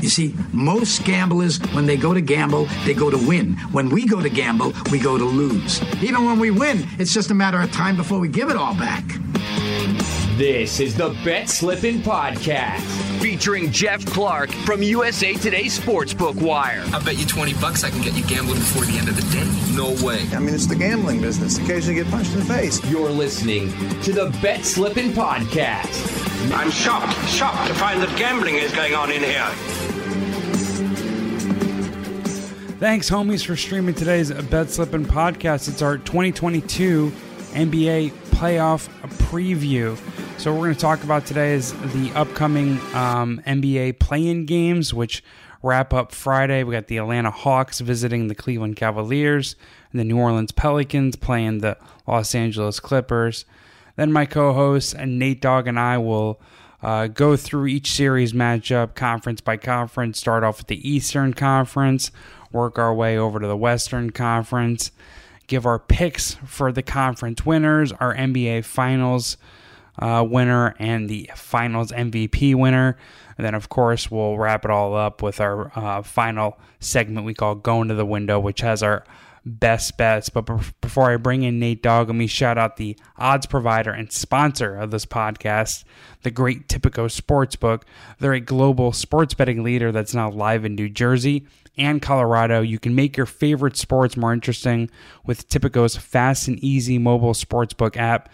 You see, most gamblers, when they go to gamble, they go to win. When we go to gamble, we go to lose. Even when we win, it's just a matter of time before we give it all back. This is the Bet Slippin' Podcast, featuring Geoff Clark from USA Today Sportsbook Wire. I bet you 20 bucks I can get you gambling before the end of the day. No way. I mean, it's the gambling business. Occasionally get punched in the face. You're listening to the Bet Slippin' Podcast. I'm shocked, shocked to find that gambling is going on in here. Thanks, homies, for streaming today's Bet Slippin' Podcast. It's our 2022 NBA playoff preview. So, we're going to talk about today is the upcoming um, NBA play-in games, which wrap up Friday. We got the Atlanta Hawks visiting the Cleveland Cavaliers, and the New Orleans Pelicans playing the Los Angeles Clippers. Then my co-host and Nate Dogg and I will uh, go through each series matchup, conference by conference. Start off with the Eastern Conference, work our way over to the Western Conference, give our picks for the conference winners, our NBA Finals uh, winner, and the Finals MVP winner. And then, of course, we'll wrap it all up with our uh, final segment we call Going to the Window, which has our best bets. But before I bring in Nate Dogg, let me shout out the odds provider and sponsor of this podcast, the great Tipico Sportsbook. They're a global sports betting leader that's now live in New Jersey and Colorado. You can make your favorite sports more interesting with Tipico's fast and easy mobile sportsbook app.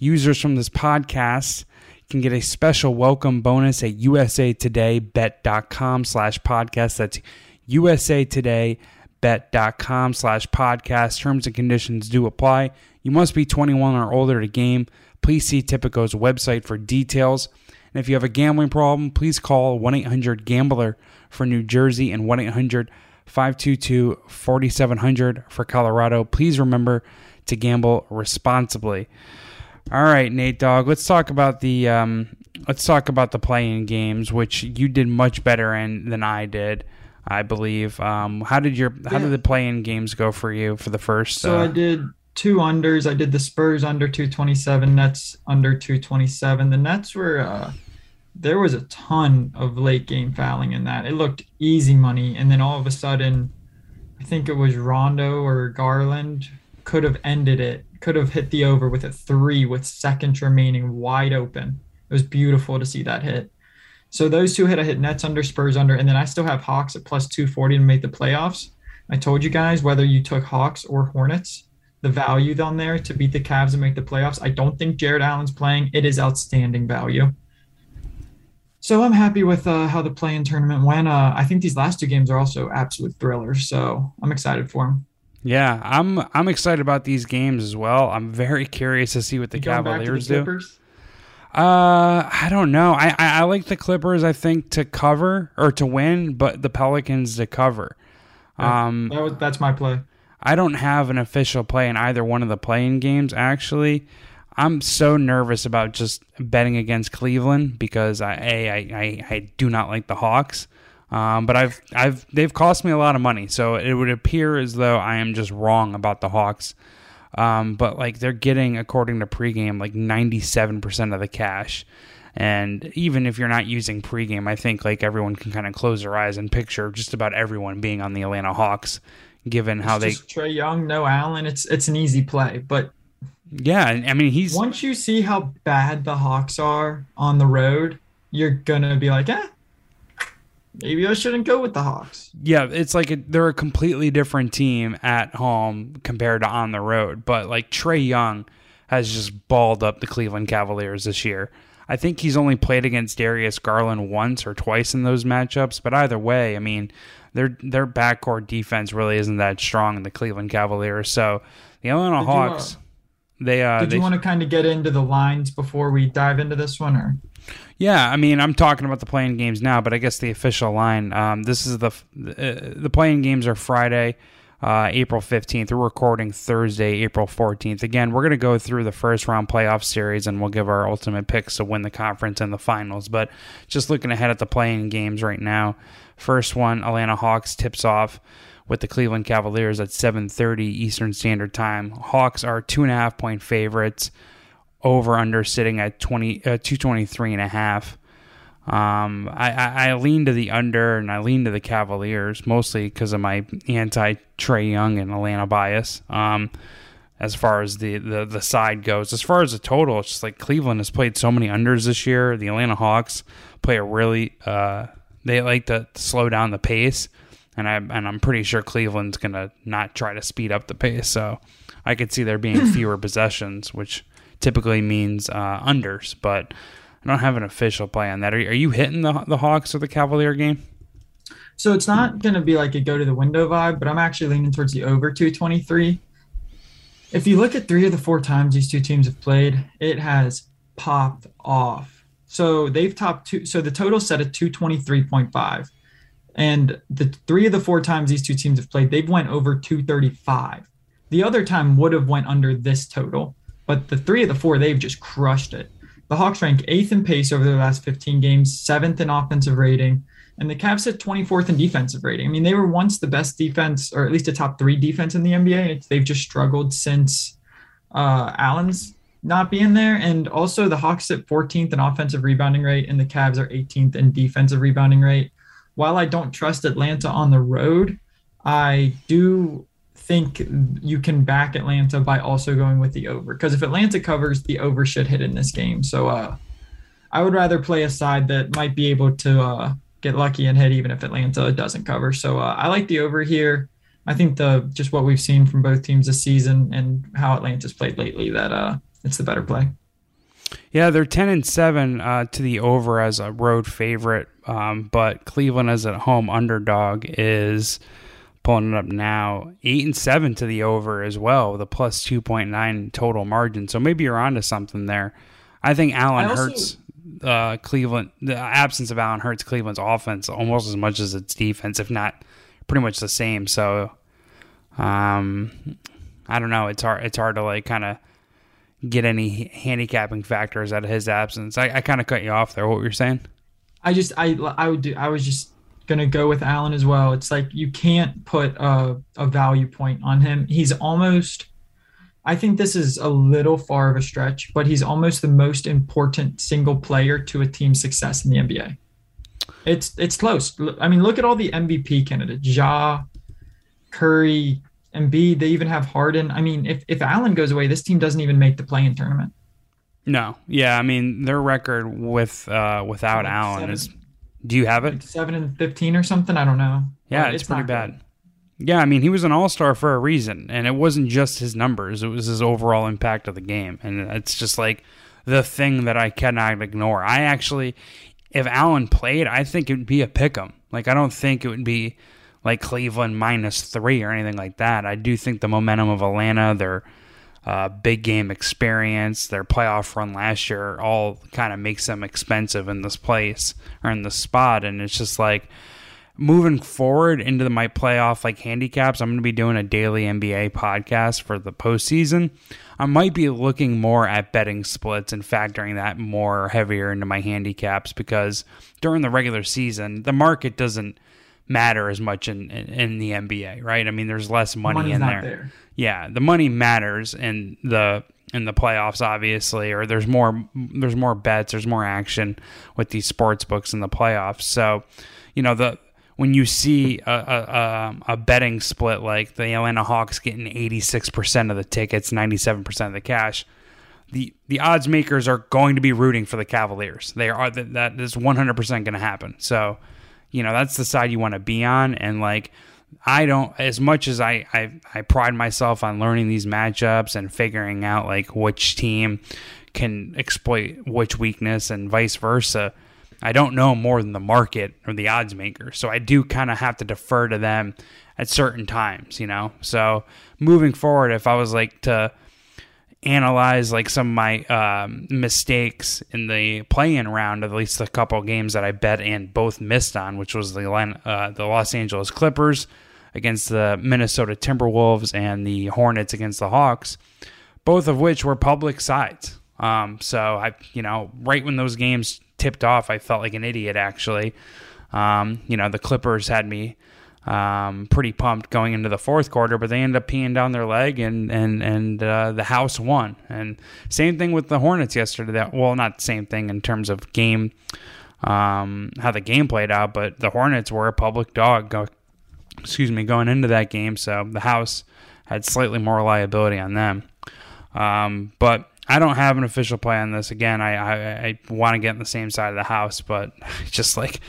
Users from this podcast can get a special welcome bonus at usatodaybet.com slash podcast. That's USA Today bet.com slash podcast. Terms and conditions do apply. You must be 21 or older to game. Please see Tipico's website for details. And if you have a gambling problem, please call 1 800 Gambler for New Jersey and 1 800 522 4700 for Colorado. Please remember to gamble responsibly. All right, Nate Dogg, let's talk about the um, let's talk about the play-in games, which you did much better in than I did. I believe. Um, how did your how Yeah. did the play-in games go for you for the first? So uh, I did two unders. I did the Spurs under 227, Nets under 227. The Nets were uh there was a ton of late game fouling in that. It looked easy money and then all of a sudden I think it was Rondo or Garland could have ended it. Could have hit the over with a 3 with seconds remaining wide open. It was beautiful to see that hit. So those two hit. I hit Nets under, Spurs under, and then I still have Hawks at plus 240 to make the playoffs. I told you guys whether you took Hawks or Hornets, the value down there to beat the Cavs and make the playoffs. I don't think Jarrett Allen's playing. It is outstanding value. So I'm happy with uh, how the play-in tournament went. Uh, I think these last two games are also absolute thrillers. So I'm excited for them. Yeah, I'm I'm excited about these games as well. I'm very curious to see what the back to the Cavaliers do. Uh, I don't know. I, I I like the Clippers. I think to cover or to win, but the Pelicans to cover. Um, That was that's my play. I don't have an official play in either one of the play-in games. Actually, I'm so nervous about just betting against Cleveland because I a I, I, I do not like the Hawks. Um, but I've I've they've cost me a lot of money, so it would appear as though I am just wrong about the Hawks. Um, but like they're getting, according to pregame, like 97% of the cash. And even if you're not using pregame, I think like everyone can kind of close their eyes and picture just about everyone being on the Atlanta Hawks, given how they, just Trae Young, no Allen. It's it's an easy play, but yeah. I mean, he's once you see how bad the Hawks are on the road, you're gonna be like, eh, maybe I shouldn't go with the Hawks. yeah, it's like a, they're a completely different team at home compared to on the road. But like Trae Young has just balled up the Cleveland Cavaliers this year. I think he's only played against Darius Garland once or twice in those matchups. But either way, I mean, their their backcourt defense really isn't that strong in the Cleveland Cavaliers. So the Atlanta Did you, uh, Hawks, They uh, Did they, you want to kind of get into the lines before we dive into this one, or? Yeah, I mean, I'm talking about the play-in games now, but I guess the official line. Um, this is the uh, the play-in games are Friday, uh, April 15th. We're recording Thursday, April 14th. Again, we're going to go through the first round playoff series and we'll give our ultimate picks to win the conference and the finals. But just looking ahead at the play-in games right now, first one, Atlanta Hawks tips off with the Cleveland Cavaliers at 7:30 Eastern Standard Time. Hawks are two and a half point favorites. Over under sitting at 20 uh, 223 and a half. Um, I, I, I lean to the under and I lean to the Cavaliers mostly because of my anti Trae Young and Atlanta bias. Um, as far as the, the, the side goes, as far as the total, it's just like Cleveland has played so many unders this year. The Atlanta Hawks play a really uh, they like to slow down the pace, and I and I'm pretty sure Cleveland's gonna not try to speed up the pace. So I could see there being fewer possessions, which typically means uh, unders, but I don't have an official play on that. Are, are you hitting the the Hawks or the Cavalier game? So it's not going to be like a go to the window vibe, but I'm actually leaning towards the over 223. If you look at three of the four times these two teams have played, it has popped off. So they've topped two. So the total set at 223.5. And the three of the four times these two teams have played, they've went over 235. The other time would have went under this total, but the three of the four, they've just crushed it. The Hawks rank eighth in pace over their last 15 games, seventh in offensive rating, and the Cavs sit 24th in defensive rating. I mean, they were once the best defense, or at least a top three defense in the NBA. They've just struggled since uh, Allen's not being there. And also, the Hawks sit 14th in offensive rebounding rate, and the Cavs are 18th in defensive rebounding rate. While I don't trust Atlanta on the road, I do think you can back Atlanta by also going with the over. Because if Atlanta covers, the over should hit in this game. So uh, I would rather play a side that might be able to uh, get lucky and hit even if Atlanta doesn't cover. So uh, I like the over here. I think the just what we've seen from both teams this season and how Atlanta's played lately that uh, it's the better play. Yeah, they're ten and seven uh, to the over as a road favorite, um, but Cleveland as a home underdog is pulling it up now eight and seven to the over as well, the plus two point nine total margin. So maybe you're onto something there. I think Allen I also- hurts uh, Cleveland. The absence of Allen hurts Cleveland's offense almost as much as its defense, if not pretty much the same. So, um, I don't know. It's hard. It's hard to like kind of get any handicapping factors out of his absence. I, I kind of cut you off there. What were you saying? I just I I would do I was just gonna go with Allen as well. It's like you can't put a, a value point on him. He's almost I think this is a little far of a stretch, but he's almost the most important single player to a team's success in the NBA. It's it's close. I mean, look at all the MVP candidates: Ja, Curry, Embiid. They even have Harden. I mean, if if Allen goes away, this team doesn't even make the play-in tournament. No. Yeah. I mean, their record with uh, without Like Allen seven. is. Do you have it? Like seven and fifteen or something. I don't know. Yeah, But it's, pretty bad. good. Yeah, I mean, he was an all star for a reason, and it wasn't just his numbers; it was his overall impact of the game, and it's just like the thing that I cannot ignore. I actually, if Allen played, I think it would be a pick 'em. Like, I don't think it would be like Cleveland minus three or anything like that. I do think the momentum of Atlanta, their uh, big game experience, their playoff run last year, all kind of makes them expensive in this place or in this spot, and it's just like moving forward into the, my playoff like handicaps, I'm going to be doing a daily NBA podcast for the postseason. I might be looking more at betting splits and factoring that more heavier into my handicaps because during the regular season, the market doesn't matter as much in, in, in the NBA, right? I mean, there's less money Money's in there. there. Yeah, the money matters in the in the playoffs, obviously, or there's more there's more bets, there's more action with these sports books in the playoffs. So, you know the when you see a, a, a, betting split like the Atlanta Hawks getting 86% of the tickets, 97% of the cash, the the odds makers are going to be rooting for the Cavaliers. They are that that is 100% going to happen. So, you know, that's the side you want to be on and like I don't as much as I, I I pride myself on learning these matchups and figuring out like which team can exploit which weakness and vice versa. I don't know more than the market or the odds maker. So I do kind of have to defer to them at certain times, you know. So moving forward, if I was like to analyze like some of my um, mistakes in the play-in round, at least a couple games that I bet and both missed on, which was the uh, the Los Angeles Clippers against the Minnesota Timberwolves and the Hornets against the Hawks, both of which were public sides. Um, so I, you know, right when those games tipped off, I felt like an idiot actually. Um, you know, the Clippers had me um, pretty pumped going into the fourth quarter, but they ended up peeing down their leg, and and and uh, the house won. And same thing with the Hornets yesterday. That well, not same thing in terms of game, um, how the game played out, but the Hornets were a public dog. Go, excuse me, going into that game, so the house had slightly more liability on them. Um, but I don't have an official play on this. Again, I I, I want to get on the same side of the house, but just like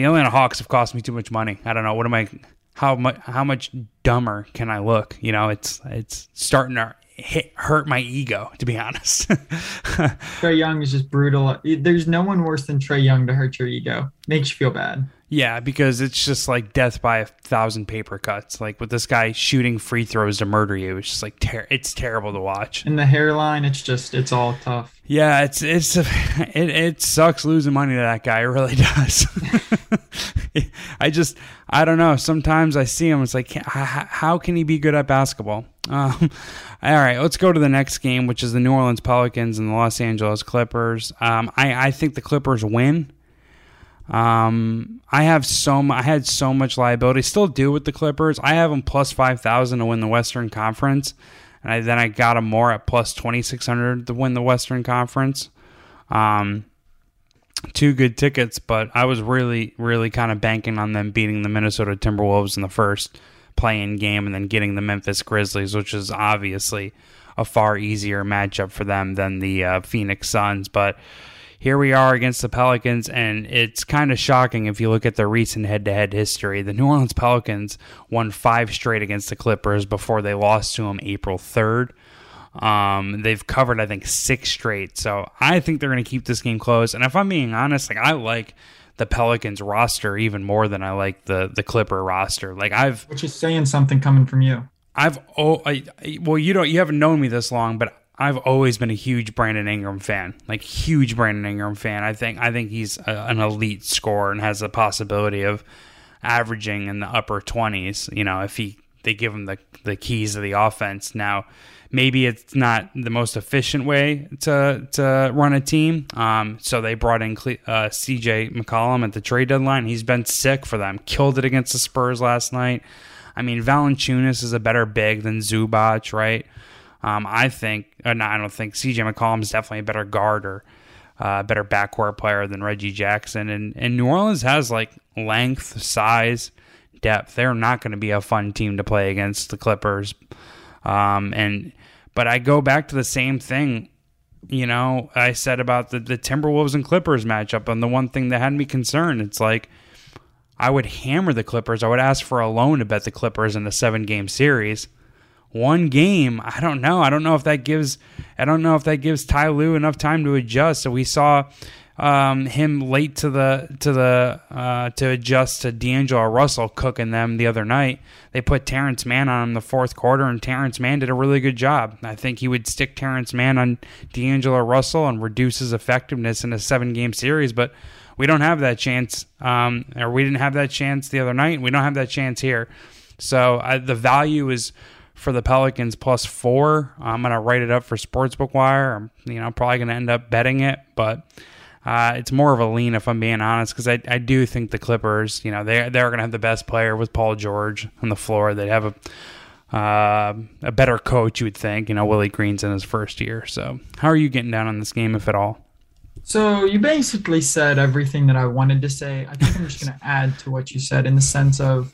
the Atlanta Hawks have cost me too much money. I don't know. What am I? How much? How much dumber can I look? You know, it's it's starting to hit, hurt my ego. To be honest, Trae Young is just brutal. There's no one worse than Trae Young to hurt your ego. Makes you feel bad. Yeah, because it's just like death by a thousand paper cuts. Like with this guy shooting free throws to murder you, it's just like ter- it's terrible to watch. And the hairline, it's just it's all tough. Yeah, it's it's it it sucks losing money to that guy. It really does. I just I don't know. Sometimes I see him. It's like how can he be good at basketball? Um, all right, let's go to the next game, which is the New Orleans Pelicans and the Los Angeles Clippers. Um, I I think the Clippers win. Um, I have so I had so much liability, still do with the Clippers. I have them plus five thousand to win the Western Conference, and I, then I got them more at plus twenty six hundred to win the Western Conference. Um, two good tickets, but I was really, really kind of banking on them beating the Minnesota Timberwolves in the first play-in game, and then getting the Memphis Grizzlies, which is obviously a far easier matchup for them than the uh, Phoenix Suns, but here we are against the Pelicans, and it's kind of shocking if you look at their recent head to head history. The New Orleans Pelicans won five straight against the Clippers before they lost to them April 3rd. Um, they've covered, I think, six straight. So I think they're going to keep this game close. And if I'm being honest, like I like the Pelicans roster even more than I like the the Clipper roster. Like I've, which is saying something coming from you. I've oh, I, well, you don't, you haven't known me this long, but I've always been a huge Brandon Ingram fan, like huge Brandon Ingram fan. I think I think he's a, an elite scorer and has the possibility of averaging in the upper twenties. You know, if he they give him the the keys of the offense. Now, maybe it's not the most efficient way to to run a team. Um, so they brought in uh, C.J. McCollum at the trade deadline. He's been sick for them. Killed it against the Spurs last night. I mean, Valanciunas is a better big than Zubac, right? Um, I think, uh, no, I don't think CJ McCollum is definitely a better guard or uh, better backcourt player than Reggie Jackson. And, and New Orleans has like length, size, depth. They're not going to be a fun team to play against the Clippers. Um, and but I go back to the same thing. You know, I said about the, the Timberwolves and Clippers matchup, and the one thing that had me concerned, it's like I would hammer the Clippers. I would ask for a loan to bet the Clippers in a seven game series one game. I don't know. I don't know if that gives. I don't know if that gives Ty Lue enough time to adjust. So we saw um, him late to the to the uh, to adjust to D'Angelo Russell cooking them the other night. They put Terance Mann on him the fourth quarter, and Terance Mann did a really good job. I think he would stick Terance Mann on D'Angelo Russell and reduce his effectiveness in a seven game series, but. We don't have that chance, um, or we didn't have that chance the other night. We don't have that chance here. So uh, the value is for the Pelicans plus four. I'm gonna write it up for Sportsbook Wire. I'm you know probably gonna end up betting it, but uh, it's more of a lean if I'm being honest because I, I do think the Clippers you know they they're gonna have the best player with Paul George on the floor. They have a uh, a better coach, you would think. You know, Willie Green's in his first year. So, how are you getting down on this game, if at all? So, you basically said everything that I wanted to say. I think I'm just going to add to what you said in the sense of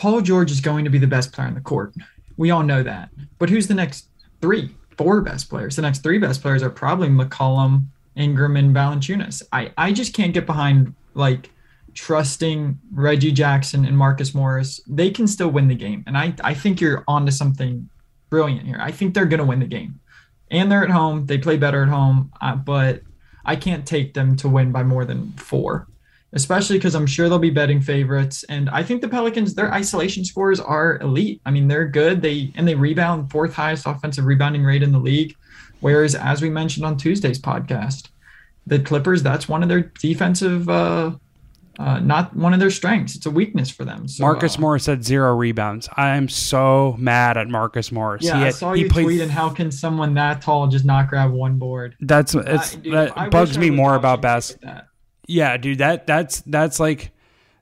Paul George is going to be the best player on the court. We all know that. But who's the next three, four best players? The next three best players are probably McCollum, Ingram, and Valanciunas. I, I just can't get behind like trusting Reggie Jackson and Marcus Morris. They can still win the game. And I, I think you're onto something brilliant here. I think they're going to win the game. And they're at home. They play better at home. Uh, but I can't take them to win by more than four. Especially because I'm sure they'll be betting favorites. And I think the Pelicans, their isolation scores are elite. I mean, they're good. They and they rebound fourth highest offensive rebounding rate in the league. Whereas, as we mentioned on Tuesday's podcast, the Clippers, that's one of their defensive, uh, uh, not one of their strengths. It's a weakness for them. So, Marcus uh, Morris had zero rebounds. I am so mad at Marcus Morris. Yeah, He I had- saw he you played- tweeting. How can someone that tall just not grab one board? That's it's, dude, that bugs me more about basketball. Yeah, dude, that that's that's like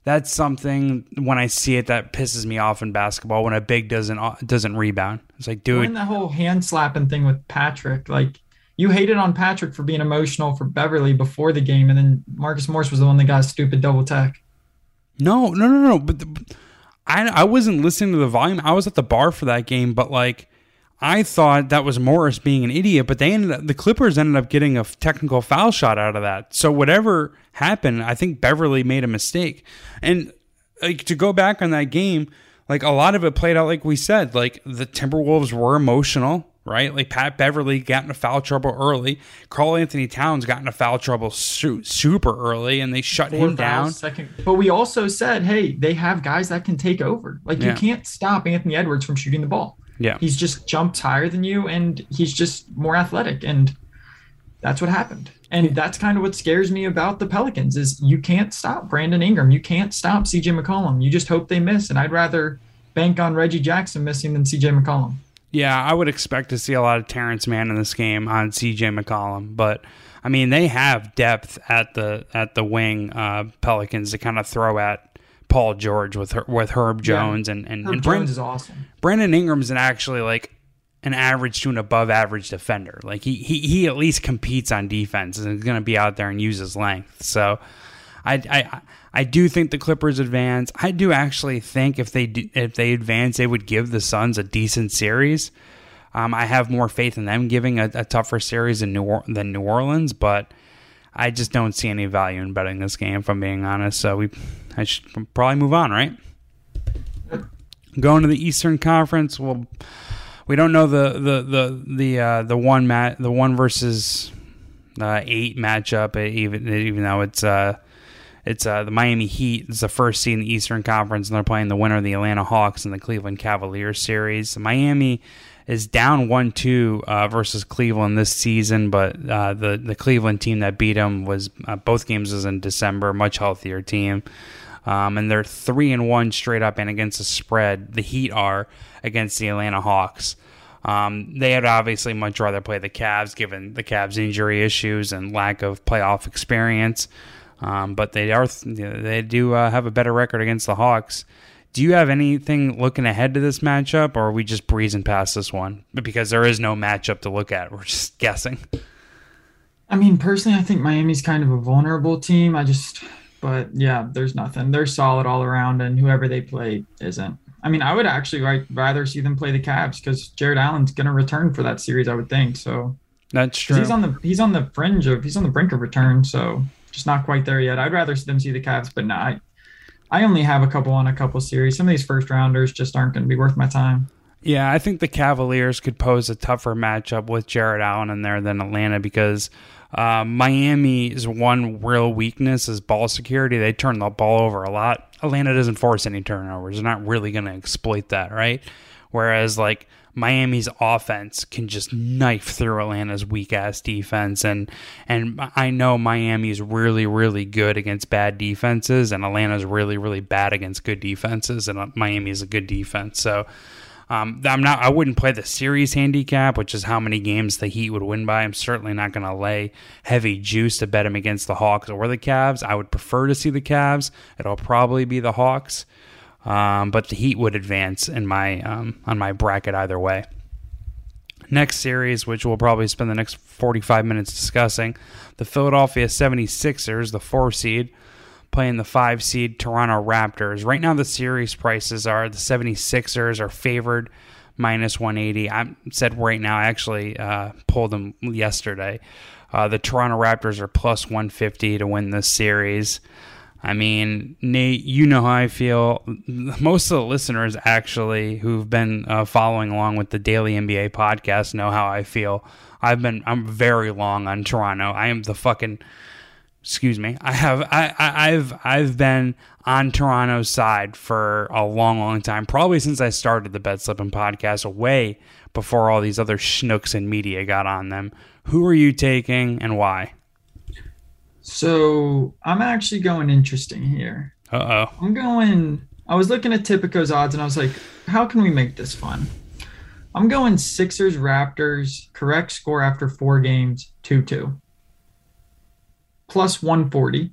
that's something when I see it that pisses me off in basketball when a big doesn't uh, doesn't rebound. It's like, dude, and that whole hand slapping thing with Patrick, like you hated on Patrick for being emotional for Beverley before the game, and then Marcus Morris was the one that got a stupid double tech. No, no, no, no. But the, I I wasn't listening to the volume. I was at the bar for that game, but like I thought that was Morris being an idiot. But they ended up the Clippers ended up getting a technical foul shot out of that. So whatever happened, I think Beverley made a mistake. And like to go back on that game, like a lot of it played out like we said. Like the Timberwolves were emotional. Right, like Pat Beverley got into foul trouble early. Karl-Anthony Towns got into foul trouble su- super early, and they shut Four him down. Second, but we also said, hey, they have guys that can take over. Like Yeah. you can't stop Anthony Edwards from shooting the ball. Yeah, He's just jumped higher than you, and he's just more athletic, and that's what happened. And that's kind of what scares me about the Pelicans is you can't stop Brandon Ingram, you can't stop CJ McCollum. You just hope they miss, and I'd rather bank on Reggie Jackson missing than CJ McCollum. Yeah, I would expect to see a lot of Terance Mann in this game on CJ McCollum, but I mean they have depth at the at the wing uh, Pelicans to kind of throw at Paul George with her, with Herb Jones and and, Herb and Jones is awesome. Brandon Ingram's an actually like an average to an above average defender. Like he he, he at least competes on defense and is going to be out there and use his length. So I I I do think the Clippers advance. I do actually think if they do, if they advance, they would give the Suns a decent series. Um, I have more faith in them giving a, a tougher series than New, or- than New Orleans, but I just don't see any value in betting this game. If I'm being honest, so we I should probably move on, right? Going to the Eastern Conference, well, we don't know the the the the uh, the one mat the one versus uh, eight matchup, uh, even even though it's uh it's uh, the Miami Heat is the first seed in the Eastern Conference, and they're playing the winner of the Atlanta Hawks and the Cleveland Cavaliers series. Miami is down one two uh, versus Cleveland this season, but uh, the the Cleveland team that beat them was uh, both games was in December, much healthier team. Um, and they're three and one straight up and against the spread. The Heat are against the Atlanta Hawks. Um, they would obviously much rather play the Cavs, given the Cavs' injury issues and lack of playoff experience. Um, but they are they do uh, have a better record against the Hawks. Do you have anything looking ahead to this matchup, or are we just breezing past this one because there is no matchup to look at? We're just guessing. I mean, personally, I think Miami's kind of a vulnerable team. I just, but yeah, there's nothing. They're solid all around, and whoever they play isn't. I mean, I would actually like rather see them play the Cavs because Jarrett Allen's going to return for that series. I would think so. That's true. He's on the he's on the fringe of he's on the brink of return, so just not quite there yet. I'd rather see them see the Cavs, but not. I, I only have a couple on a couple series. Some of these first rounders just aren't going to be worth my time. Yeah, I think the Cavaliers could pose a tougher matchup with Jared Allen in there than Atlanta because uh, Miami's one real weakness is ball security. They turn the ball over a lot. Atlanta doesn't force any turnovers. They're not really going to exploit that, right? Whereas like Miami's offense can just knife through Atlanta's weak ass defense, and and I know Miami's really really good against bad defenses, and Atlanta's really really bad against good defenses, and Miami's a good defense. So. Um, I'm not. I wouldn't play the series handicap, which is how many games the Heat would win by. I'm certainly not going to lay heavy juice to bet them against the Hawks or the Cavs. I would prefer to see the Cavs. It'll probably be the Hawks, um, but the Heat would advance in my um, on my bracket either way. Next series, which we'll probably spend the next 45 minutes discussing, the Philadelphia 76ers, the four seed, playing the five seed Toronto Raptors. Right now, the series prices are the 76ers are favored minus 180. I said right now, I actually uh, pulled them yesterday. Uh, the Toronto Raptors are plus 150 to win this series. I mean, Nate, you know how I feel. Most of the listeners, actually, who've been uh, following along with the Daily NBA podcast, know how I feel. I've been, I'm very long on Toronto. I am the fucking excuse me. I have I, I I've I've been on Toronto's side for a long, long time. Probably since I started the Bet Slippin' podcast, way before all these other schnooks and media got on them. Who are you taking and why? So I'm actually going interesting here. Uh oh. I'm going. I was looking at Tipico's odds and I was like, how can we make this fun? I'm going Sixers Raptors, correct score after four games, 2 2. Plus 140.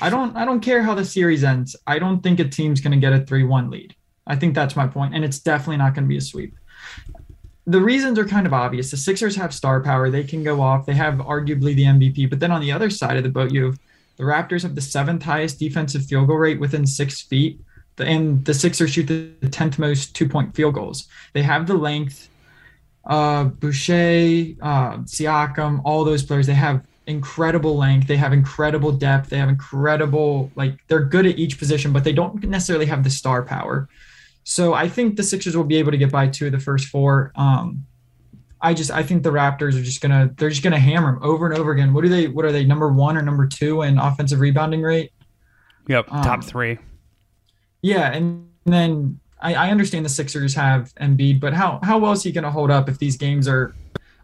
I don't I don't care how the series ends. I don't think a team's gonna get a 3-1 lead. I think that's my point, and it's definitely not gonna be a sweep. The reasons are kind of obvious. The Sixers have star power, they can go off, they have arguably the MVP, but then on the other side of the boat, you have the Raptors have the seventh highest defensive field goal rate within six feet and the Sixers shoot the 10th most two point field goals. They have the length. Uh, Boucher, uh, Siakam, all those players, they have incredible length. They have incredible depth. They have incredible, like, they're good at each position, but they don't necessarily have the star power. So I think the Sixers will be able to get by two of the first four. Um, I just I think the Raptors are just gonna they're just gonna hammer them over and over again. What do they what are they number one or number two in offensive rebounding rate? Yep, um, top three. Yeah, and then I, I understand the Sixers have Embiid, but how how well is he to hold up if these games are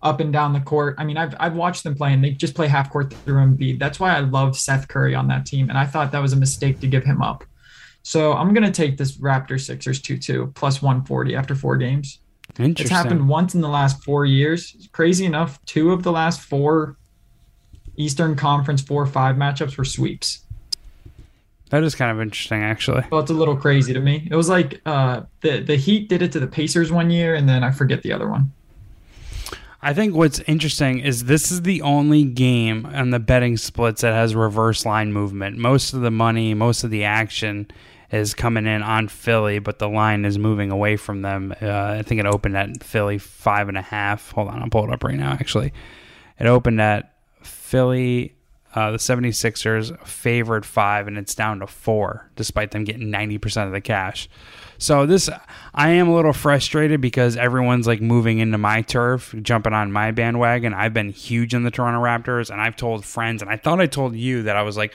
up and down the court? I mean, I've I've watched them play, and they just play half court through Embiid. That's why I love Seth Curry on that team, and I thought that was a mistake to give him up. So I'm going to take this Raptors Sixers two two plus 140 after four games. It's happened once in the last four years. Crazy enough, two of the last four Eastern Conference four five matchups were sweeps. That is kind of interesting, actually. Well, it's a little crazy to me. It was like uh, the the Heat did it to the Pacers one year, and then I forget the other one. I think what's interesting is this is the only game on the betting splits that has reverse line movement. Most of the money, most of the action is coming in on Philly, but the line is moving away from them. Uh, I think it opened at Philly five and a half. Hold on, I'll pull it up right now. Actually, it opened at Philly uh, the 76ers favored five, and it's down to four, despite them getting 90% of the cash. So this, I am a little frustrated because everyone's like moving into my turf, jumping on my bandwagon. I've been huge in the Toronto Raptors, and I've told friends, and I thought I told you that I was like,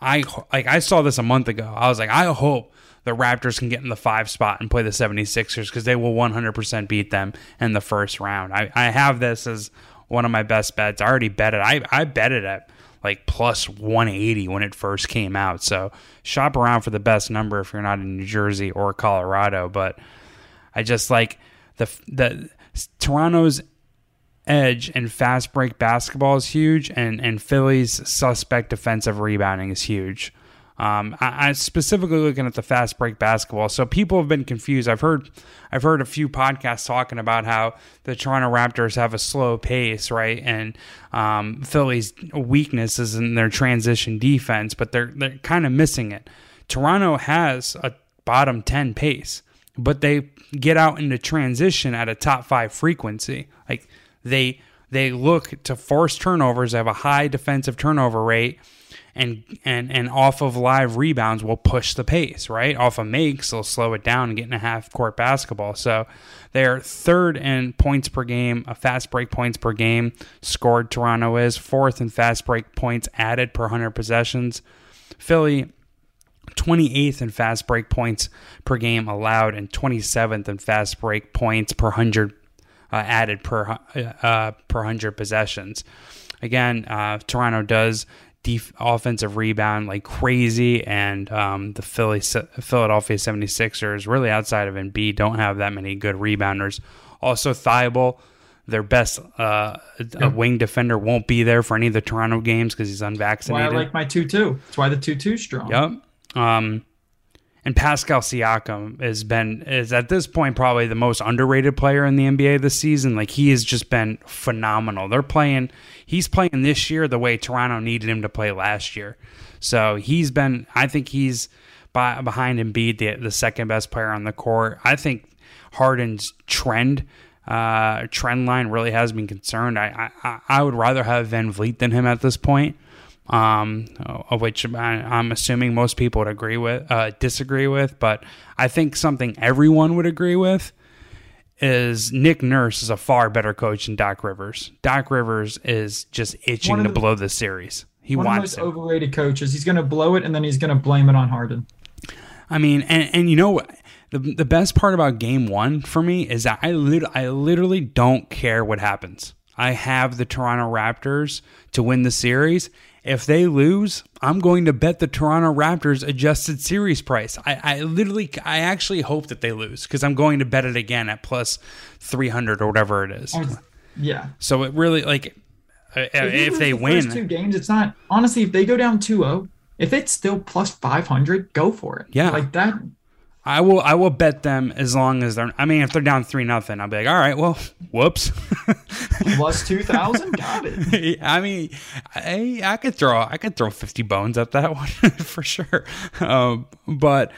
I like I saw this a month ago. I was like, I hope the Raptors can get in the five spot and play the 76ers because they will 100% beat them in the first round. I, I have this as one of my best bets. I already bet it. I, I bet it at like plus 180 when it first came out. So shop around for the best number if you're not in New Jersey or Colorado. But I just like the the Toronto's edge and fast break basketball is huge, and and Philly's suspect defensive rebounding is huge. Um, I, I specifically looking at the fast break basketball. So people have been confused. I've heard, I've heard a few podcasts talking about how the Toronto Raptors have a slow pace, right? And um, Philly's weakness is in their transition defense, but they're they're kind of missing it. Toronto has a bottom ten pace, but they get out into transition at a top five frequency. Like they they look to force turnovers. They have a high defensive turnover rate and and and off of live rebounds will push the pace, right? Off of makes, they'll slow it down and get in a half court basketball. So they're third in points per game, a fast break points per game scored. Toronto is fourth in fast break points added per hundred possessions. Philly 28th in fast break points per game allowed and 27th in fast break points per 100 uh, added per uh, per 100 possessions. Again, uh, Toronto does def- offensive rebound like crazy, and um, the Philly Philadelphia 76ers, really outside of Embiid, don't have that many good rebounders. Also, Thybulle, their best uh, yeah. wing defender, won't be there for any of the Toronto games because he's unvaccinated. Why I like my 2 2. That's why the 2 2 strong. Yep. Um, and Pascal Siakam has been is at this point probably the most underrated player in the NBA this season. Like he has just been phenomenal. They're playing he's playing this year the way Toronto needed him to play last year. So he's been I think he's by, behind Embiid the the second best player on the court. I think Harden's trend uh, trend line really has been concerned. I, I I would rather have VanVleet than him at this point um, of which I'm assuming most people would agree with, uh, disagree with, but I think something everyone would agree with is Nick Nurse is a far better coach than Doc Rivers. Doc Rivers is just itching to the, blow the series. He One wants of it. overrated coaches. He's going to blow it and then he's going to blame it on Harden. I mean, and, and you know what? The, the best part about game one for me is that I, lit- I literally don't care what happens. I have the Toronto Raptors to win the series. If they lose, I'm going to bet the Toronto Raptors adjusted series price. I, I literally, I actually hope that they lose because I'm going to bet it again at plus 300 or whatever it is. Yeah. So it really, like, uh, you if they the win, two games, it's not honestly. If they go down 2-0, if it's still plus five hundred, go for it. Yeah. like that. I will I will bet them as long as they're I mean if they're down three nothing I'll be like all right well whoops. Plus two thousand? Got it. I mean I I could throw I could throw fifty bones at that one for sure. Um, but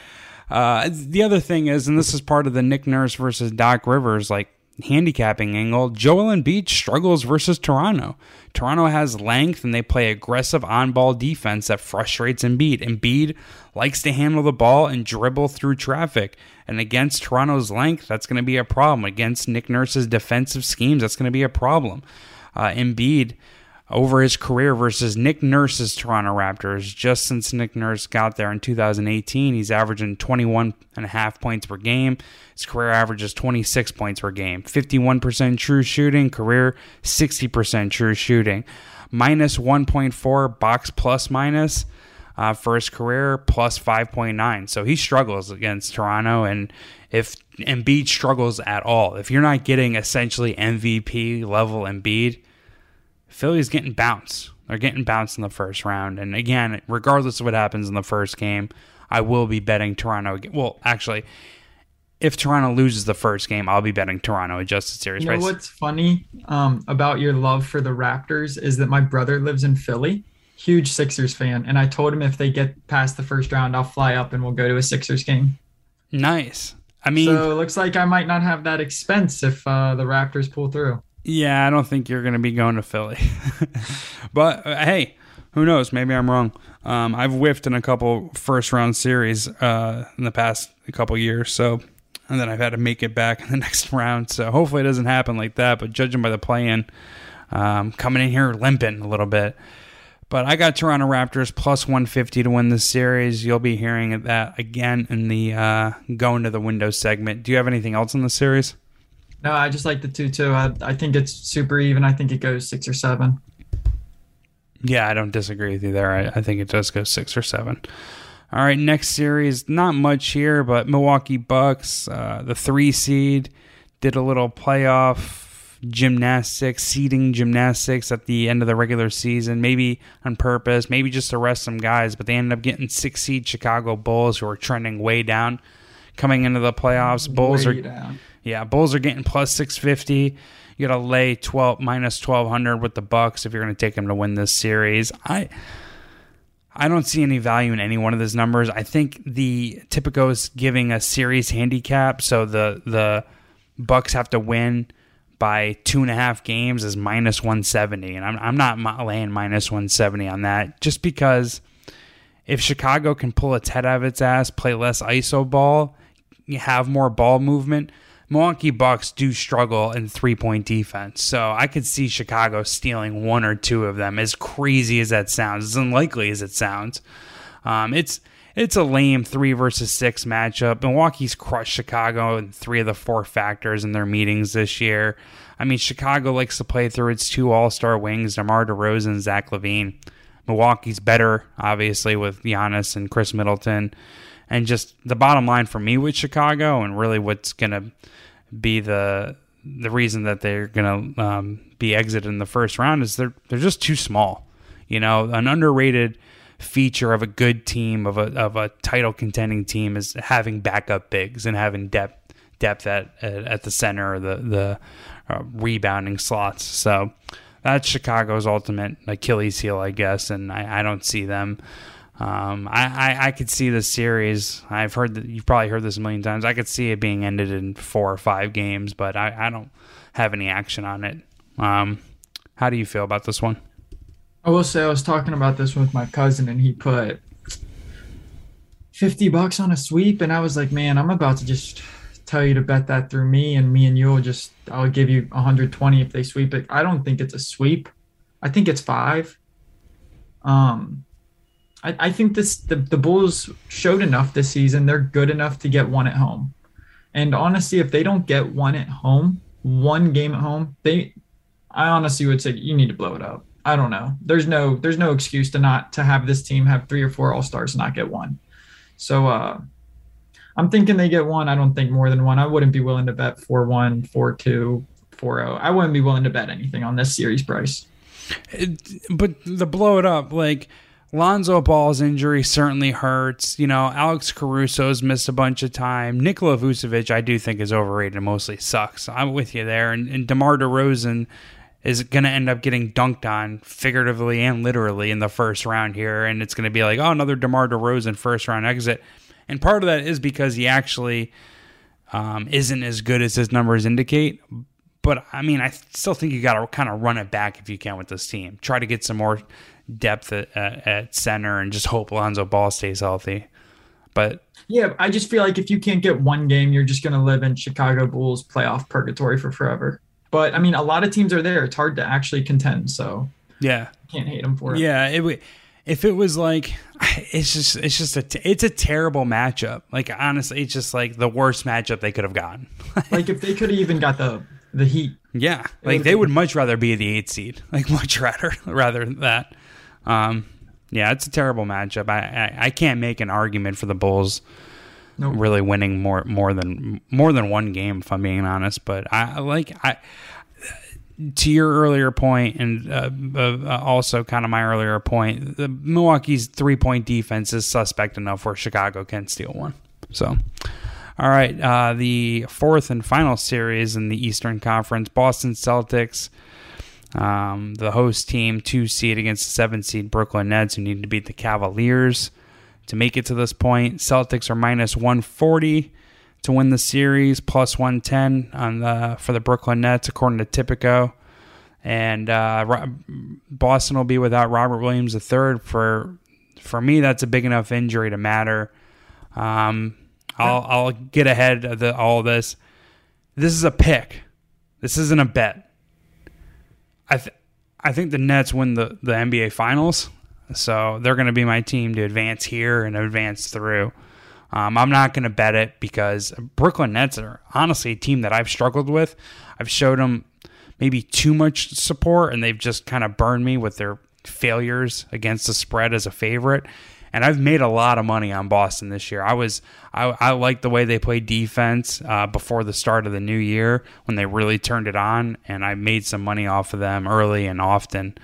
uh, the other thing is and this is part of the Nick Nurse versus Doc Rivers like handicapping angle Joel Embiid struggles versus Toronto Toronto has length and they play aggressive on-ball defense that frustrates Embiid Embiid likes to handle the ball and dribble through traffic. And against Toronto's length, that's going to be a problem. Against Nick Nurse's defensive schemes, that's going to be a problem. Uh, Embiid, over his career versus Nick Nurse's Toronto Raptors, just since Nick Nurse got there in 2018, he's averaging 21 and a half points per game. His career average is 26 points per game. 51% true shooting, career 60% true shooting. Minus 1.4 box plus minus uh, for his career, plus 5.9. So he struggles against Toronto. And if Embiid struggles at all, if you're not getting essentially MVP level Embiid, Philly's getting bounced. They're getting bounced in the first round. And again, regardless of what happens in the first game, I will be betting Toronto. Well, actually, if Toronto loses the first game, I'll be betting Toronto adjusted series You know price. what's funny um, about your love for the Raptors is that my brother lives in Philly, huge Sixers fan, and I told him if they get past the first round, I'll fly up and we'll go to a Sixers game. Nice. I mean, so it looks like I might not have that expense if uh, the Raptors pull through. Yeah, I don't think you're going to be going to Philly. but uh, hey, who knows? Maybe I'm wrong. Um, I've whiffed in a couple first round series uh, in the past couple years, so and then I've had to make it back in the next round. So hopefully it doesn't happen like that. But judging by the play-in, um, coming in here limping a little bit. But I got Toronto Raptors plus 150 to win this series. You'll be hearing that again in the uh, going to the window segment. Do you have anything else in the series? No, I just like the two two. I, I think it's super even. I think it goes six or seven. Yeah, I don't disagree with you there. I, I think it does go six or seven. All right, next series, not much here, but Milwaukee Bucks, uh, the three seed, did a little playoff gymnastics, seeding gymnastics at the end of the regular season, maybe on purpose, maybe just to rest some guys, but they ended up getting six seed Chicago Bulls who are trending way down coming into the playoffs. Bulls Way are down. Yeah, Bulls are getting plus 650. You got to lay 12 minus 1200 with the Bucks if you're going to take them to win this series. I I don't see any value in any one of those numbers. I think the Tipico is giving a series handicap, so the the Bucks have to win by two and a half games is minus 170, and I'm I'm not laying minus 170 on that just because if Chicago can pull its head out of its ass, play less ISO ball, have more ball movement. Milwaukee Bucks do struggle in three point defense, so I could see Chicago stealing one or two of them. As crazy as that sounds, as unlikely as it sounds, um, it's it's a lame three versus six matchup. Milwaukee's crushed Chicago in three of the four factors in their meetings this year. I mean, Chicago likes to play through its two All Star wings, DeMar DeRozan, and Zach LaVine. Milwaukee's better, obviously, with Giannis and Khris Middleton. And just the bottom line for me with Chicago, and really what's going to be the the reason that they're going to um, be exited in the first round is they're they're just too small. You know, an underrated feature of a good team of a of a title contending team is having backup bigs and having depth depth at at, the center or the the uh, rebounding slots. So that's Chicago's ultimate Achilles heel, I guess, and I, I don't see them. Um, I, I, I could see the series. I've heard that you've probably heard this a million times. I could see it being ended in four or five games, but I, I don't have any action on it. Um, how do you feel about this one? I will say I was talking about this with my cousin, and he put fifty bucks on a sweep, and I was like, man, I'm about to just tell you to bet that through me, and me and you will just I'll give you 120 if they sweep it. I don't think it's a sweep. I think it's five. Um, I, I think this the, the Bulls showed enough this season. They're good enough to get one at home. And honestly, if they don't get one at home, one game at home, they I honestly would say you need to blow it up. I don't know. There's no there's no excuse to not to have this team have three or four all stars and not get one. So uh I'm thinking they get one. I don't think more than one. I wouldn't be willing to bet 4 1, 4 2, 4 0. I wouldn't be willing to bet anything on this series price. It, but the blow it up, like Lonzo Ball's injury certainly hurts. You know, Alex Caruso's missed a bunch of time. Nikola Vucevic, I do think, is overrated and mostly sucks. I'm with you there. And, and DeMar DeRozan is going to end up getting dunked on figuratively and literally in the first round here. And it's going to be like, oh, another DeMar DeRozan first round exit. And part of that is because he actually um, isn't as good as his numbers indicate. But I mean, I still think you got to kind of run it back if you can with this team. Try to get some more depth at, at center and just hope Lonzo Ball stays healthy. But yeah, I just feel like if you can't get one game, you're just going to live in Chicago Bulls playoff purgatory for forever. But I mean, a lot of teams are there. It's hard to actually contend. So yeah, can't hate them for it. Yeah, it if it was like it's just it's just a it's a terrible matchup. Like honestly, it's just like the worst matchup they could have gotten. like if they could have even got the the Heat. Yeah, like they would much rather be the eight seed. Like much rather rather than that. Um, yeah, it's a terrible matchup. I, I, I can't make an argument for the Bulls nope. really winning more more than more than one game. If I'm being honest, but I like I to your earlier point, and uh, uh, also kind of my earlier point, the Milwaukee's three point defense is suspect enough where Chicago can steal one. So, all right, uh, the fourth and final series in the Eastern Conference: Boston Celtics, um, the host team, two seed against the seven seed Brooklyn Nets, who need to beat the Cavaliers to make it to this point. Celtics are minus one forty to win the series, plus 110 on the, for the Brooklyn Nets, according to Tipico. And uh, Boston will be without Robert Williams III. For for me, that's a big enough injury to matter. Um, I'll I'll get ahead of the, all this. This is a pick. This isn't a bet. I th- I think the Nets win the, the NBA Finals, so they're going to be my team to advance here and advance through. Um, I'm not going to bet it because Brooklyn Nets are honestly a team that I've struggled with. I've showed them maybe too much support, and they've just kind of burned me with their failures against the spread as a favorite. And I've made a lot of money on Boston this year. I was I, I like the way they play defense uh, before the start of the new year when they really turned it on, and I made some money off of them early and often.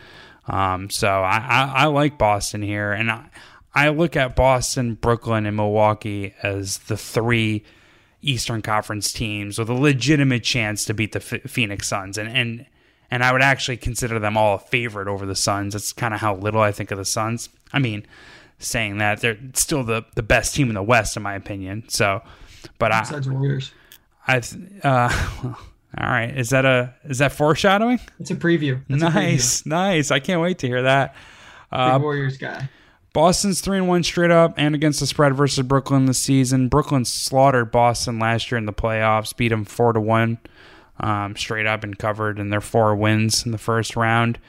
Um, so I, I, I like Boston here, and I, I look at Boston, Brooklyn, and Milwaukee as the three Eastern Conference teams with a legitimate chance to beat the F- Phoenix Suns, and and and I would actually consider them all a favorite over the Suns. That's kind of how little I think of the Suns. I mean, saying that they're still the the best team in the West, in my opinion. So, but I, Besides Warriors, I, uh, all right, is that a is that foreshadowing? It's a preview. It's nice, a preview. nice. I can't wait to hear that. Uh, Warriors guy. Boston's three and one straight up and against the spread versus Brooklyn this season. Brooklyn slaughtered Boston last year in the playoffs, beat them four to one, um, straight up and covered in their four wins in the first round.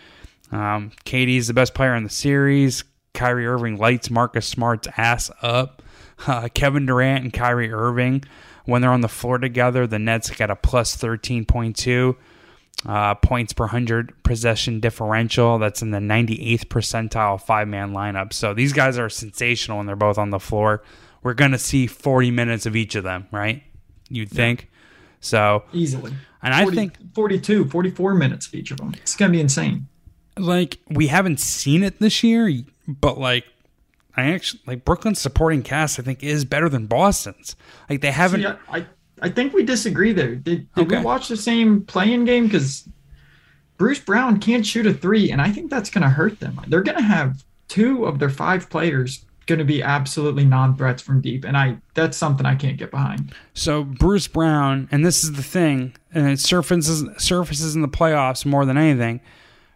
Um, KD's the best player in the series. Kyrie Irving lights Marcus Smart's ass up. Uh, Kevin Durant and Kyrie Irving, when they're on the floor together, the Nets got a plus thirteen point two uh, points per 100 possession differential. That's in the 98th percentile five man lineup. So these guys are sensational when they're both on the floor. We're going to see 40 minutes of each of them, right? You'd think. Yeah. So easily. And 40, I think 42, 44 minutes of each of them. It's going to be insane. Like, we haven't seen it this year, but like, I actually like Brooklyn's supporting cast. I think is better than Boston's. Like they haven't. See, I, I think we disagree there. Did, did okay. we watch the same play-in game? Because Bruce Brown can't shoot a three, and I think that's going to hurt them. They're going to have two of their five players going to be absolutely non-threats from deep, and I that's something I can't get behind. So Bruce Brown, and this is the thing, and it surfaces surfaces in the playoffs more than anything.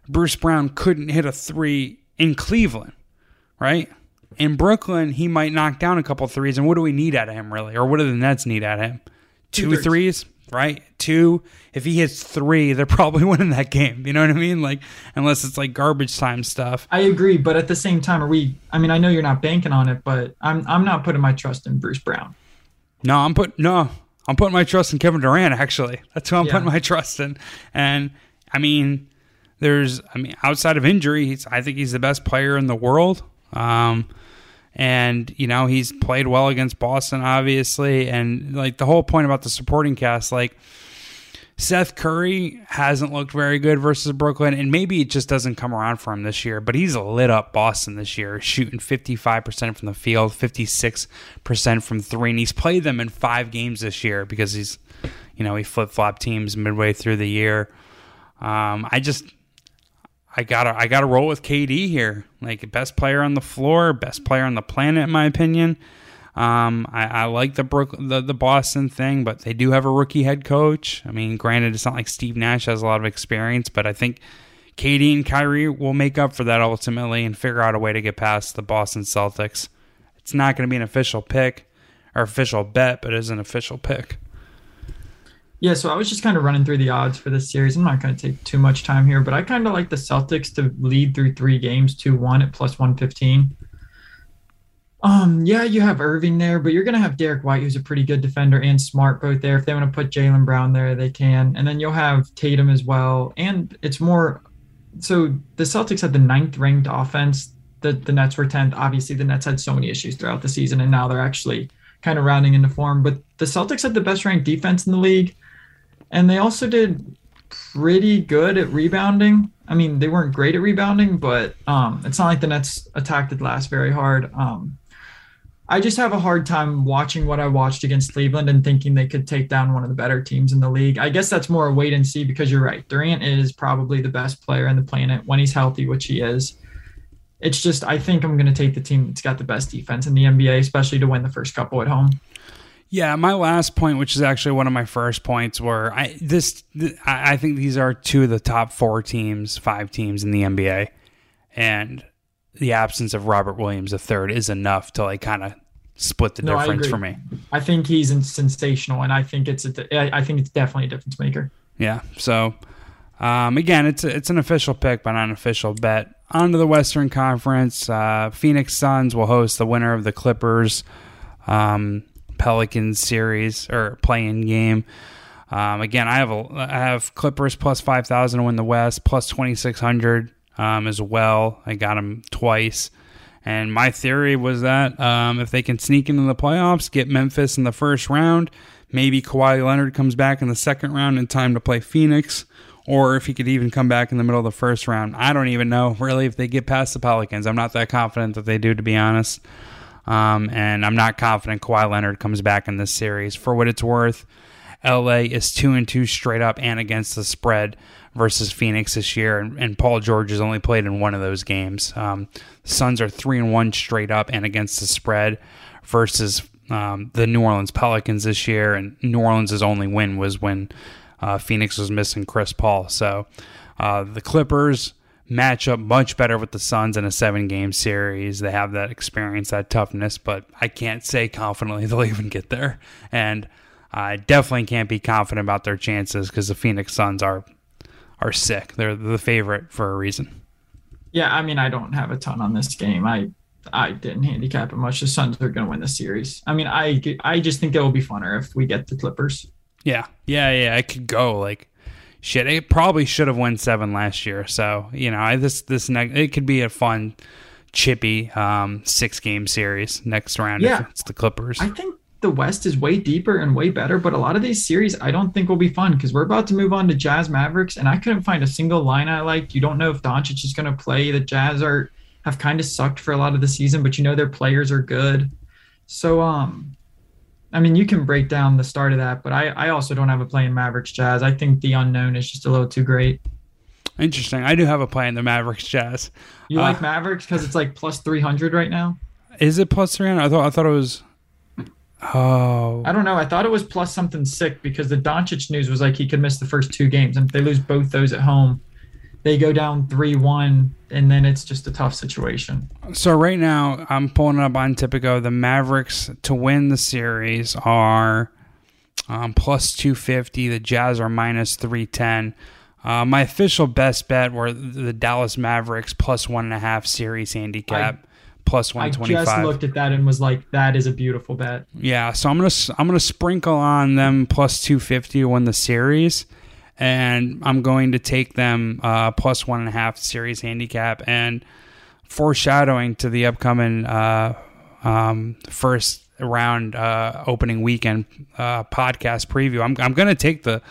Bruce Brown couldn't hit a three in Cleveland, right? In Brooklyn, he might knock down a couple threes, and what do we need out of him really, or what do the Nets need out of him? two, two threes, right? Two, if he hits three, they're probably winning that game. You know what I mean? Like, unless it's like garbage time stuff. I agree, but at the same time, are we? I mean, I know you're not banking on it, but I'm I'm not putting my trust in Bruce Brown. No, I'm put no, I'm putting my trust in Kevin Durant. Actually, that's who I'm Yeah. putting my trust in. And I mean, there's, I mean, outside of injury, I think he's the best player in the world. Um, and you know he's played well against Boston, obviously, and like the whole point about the supporting cast, like Seth Curry hasn't looked very good versus Brooklyn, and maybe it just doesn't come around for him this year. But he's lit up Boston this year, shooting 55% from the field, 56% from three, and he's played them in five games this year because he's, you know, he flip flop teams midway through the year. Um, I just, I gotta, I gotta roll with KD here, like best player on the floor, best player on the planet, in my opinion. Um, I, I like the, Brook, the the Boston thing, but they do have a rookie head coach. I mean, granted, it's not like Steve Nash has a lot of experience, but I think KD and Kyrie will make up for that ultimately and figure out a way to get past the Boston Celtics. It's not going to be an official pick or official bet, but it is an official pick. Yeah, so I was just kind of running through the odds for this series. I'm not going to take too much time here, but I kind of like the Celtics to lead through three games, 2 1 at plus 115. Um, yeah, you have Irving there, but you're going to have Derrick White, who's a pretty good defender, and Smart both there. If they want to put Jaylen Brown there, they can. And then you'll have Tatum as well. And it's more so the Celtics had the ninth ranked offense. The, the Nets were 10th. Obviously, the Nets had so many issues throughout the season, and now they're actually kind of rounding into form. But the Celtics had the best ranked defense in the league and they also did pretty good at rebounding. I mean, they weren't great at rebounding, but um, it's not like the Nets attacked it last very hard. Um, I just have a hard time watching what I watched against Cleveland and thinking they could take down one of the better teams in the league. I guess that's more a wait and see because you're right. Durant is probably the best player on the planet when he's healthy, which he is. It's just I think I'm going to take the team that's got the best defense in the NBA, especially to win the first couple at home. Yeah, my last point, which is actually one of my first points, where I this th- I think these are two of the top four teams, five teams in the NBA, and the absence of Robert Williams III is enough to like kind of split the No, difference for me. I think he's sensational, and I think it's a, I think it's definitely a difference maker. Yeah. So um, again, it's a, it's an official pick, but not an official bet. On to the Western Conference. Uh, Phoenix Suns will host the winner of the Clippers um, Pelicans series or play-in game. Um, again, I have a I have Clippers plus five thousand to win the West, plus twenty six hundred um, as well. I got them twice. And my theory was that um, if they can sneak into the playoffs, get Memphis in the first round, maybe Kawhi Leonard comes back in the second round in time to play Phoenix, or if he could even come back in the middle of the first round. I don't even know really if they get past the Pelicans. I'm not that confident that they do, to be honest. Um, and I'm not confident Kawhi Leonard comes back in this series. For what it's worth, LA is two and two straight up and against the spread versus Phoenix this year, and, and Paul George has only played in one of those games. Um, the Suns are three and one straight up and against the spread versus um, the New Orleans Pelicans this year, and New Orleans' only win was when uh, Phoenix was missing Chris Paul. So uh, the Clippers match up much better with the Suns in a seven game series. They have that experience, that toughness, but I can't say confidently they'll even get there. And I definitely can't be confident about their chances because the Phoenix Suns are are sick. They're the favorite for a reason. Yeah, I mean, I don't have a ton on this game. I I didn't handicap it much. The Suns are going to win the series. I mean, I I just think it will be funner if we get the Clippers. Yeah, yeah, yeah. I could go like shit. It probably should have won seven last year. So you know, I, this this next it could be a fun, chippy um, six game series next round. Yeah. if it's the Clippers. I think the West is way deeper and way better, but a lot of these series I don't think will be fun because we're about to move on to Jazz Mavericks, and I couldn't find a single line I liked. You don't know if Doncic is going to play. The Jazz are have kind of sucked for a lot of the season, but you know their players are good. So um, I mean, you can break down the start of that, but I I also don't have a play in Mavericks Jazz. I think the unknown is just a little too great. Interesting. I do have a play in the Mavericks Jazz. You Uh, like Mavericks because it's like plus three hundred right now. Is it plus three hundred? I thought I thought it was. Oh, I don't know. I thought it was plus something sick because the Doncic news was like he could miss the first two games, and if they lose both those at home, they go down three one, and then it's just a tough situation. So right now, I'm pulling up on Tipico. The Mavericks to win the series are um, plus 250. The Jazz are minus 310. Uh, my official best bet were the Dallas Mavericks plus one and a half series handicap. I, plus 125. I just looked at that and was like, that is a beautiful bet. Yeah, so I'm gonna I'm gonna sprinkle on them plus 250 to win the series, and I'm going to take them uh, plus one and a half series handicap and foreshadowing to the upcoming uh, um, first round uh, opening weekend uh, podcast preview. I'm I'm gonna take the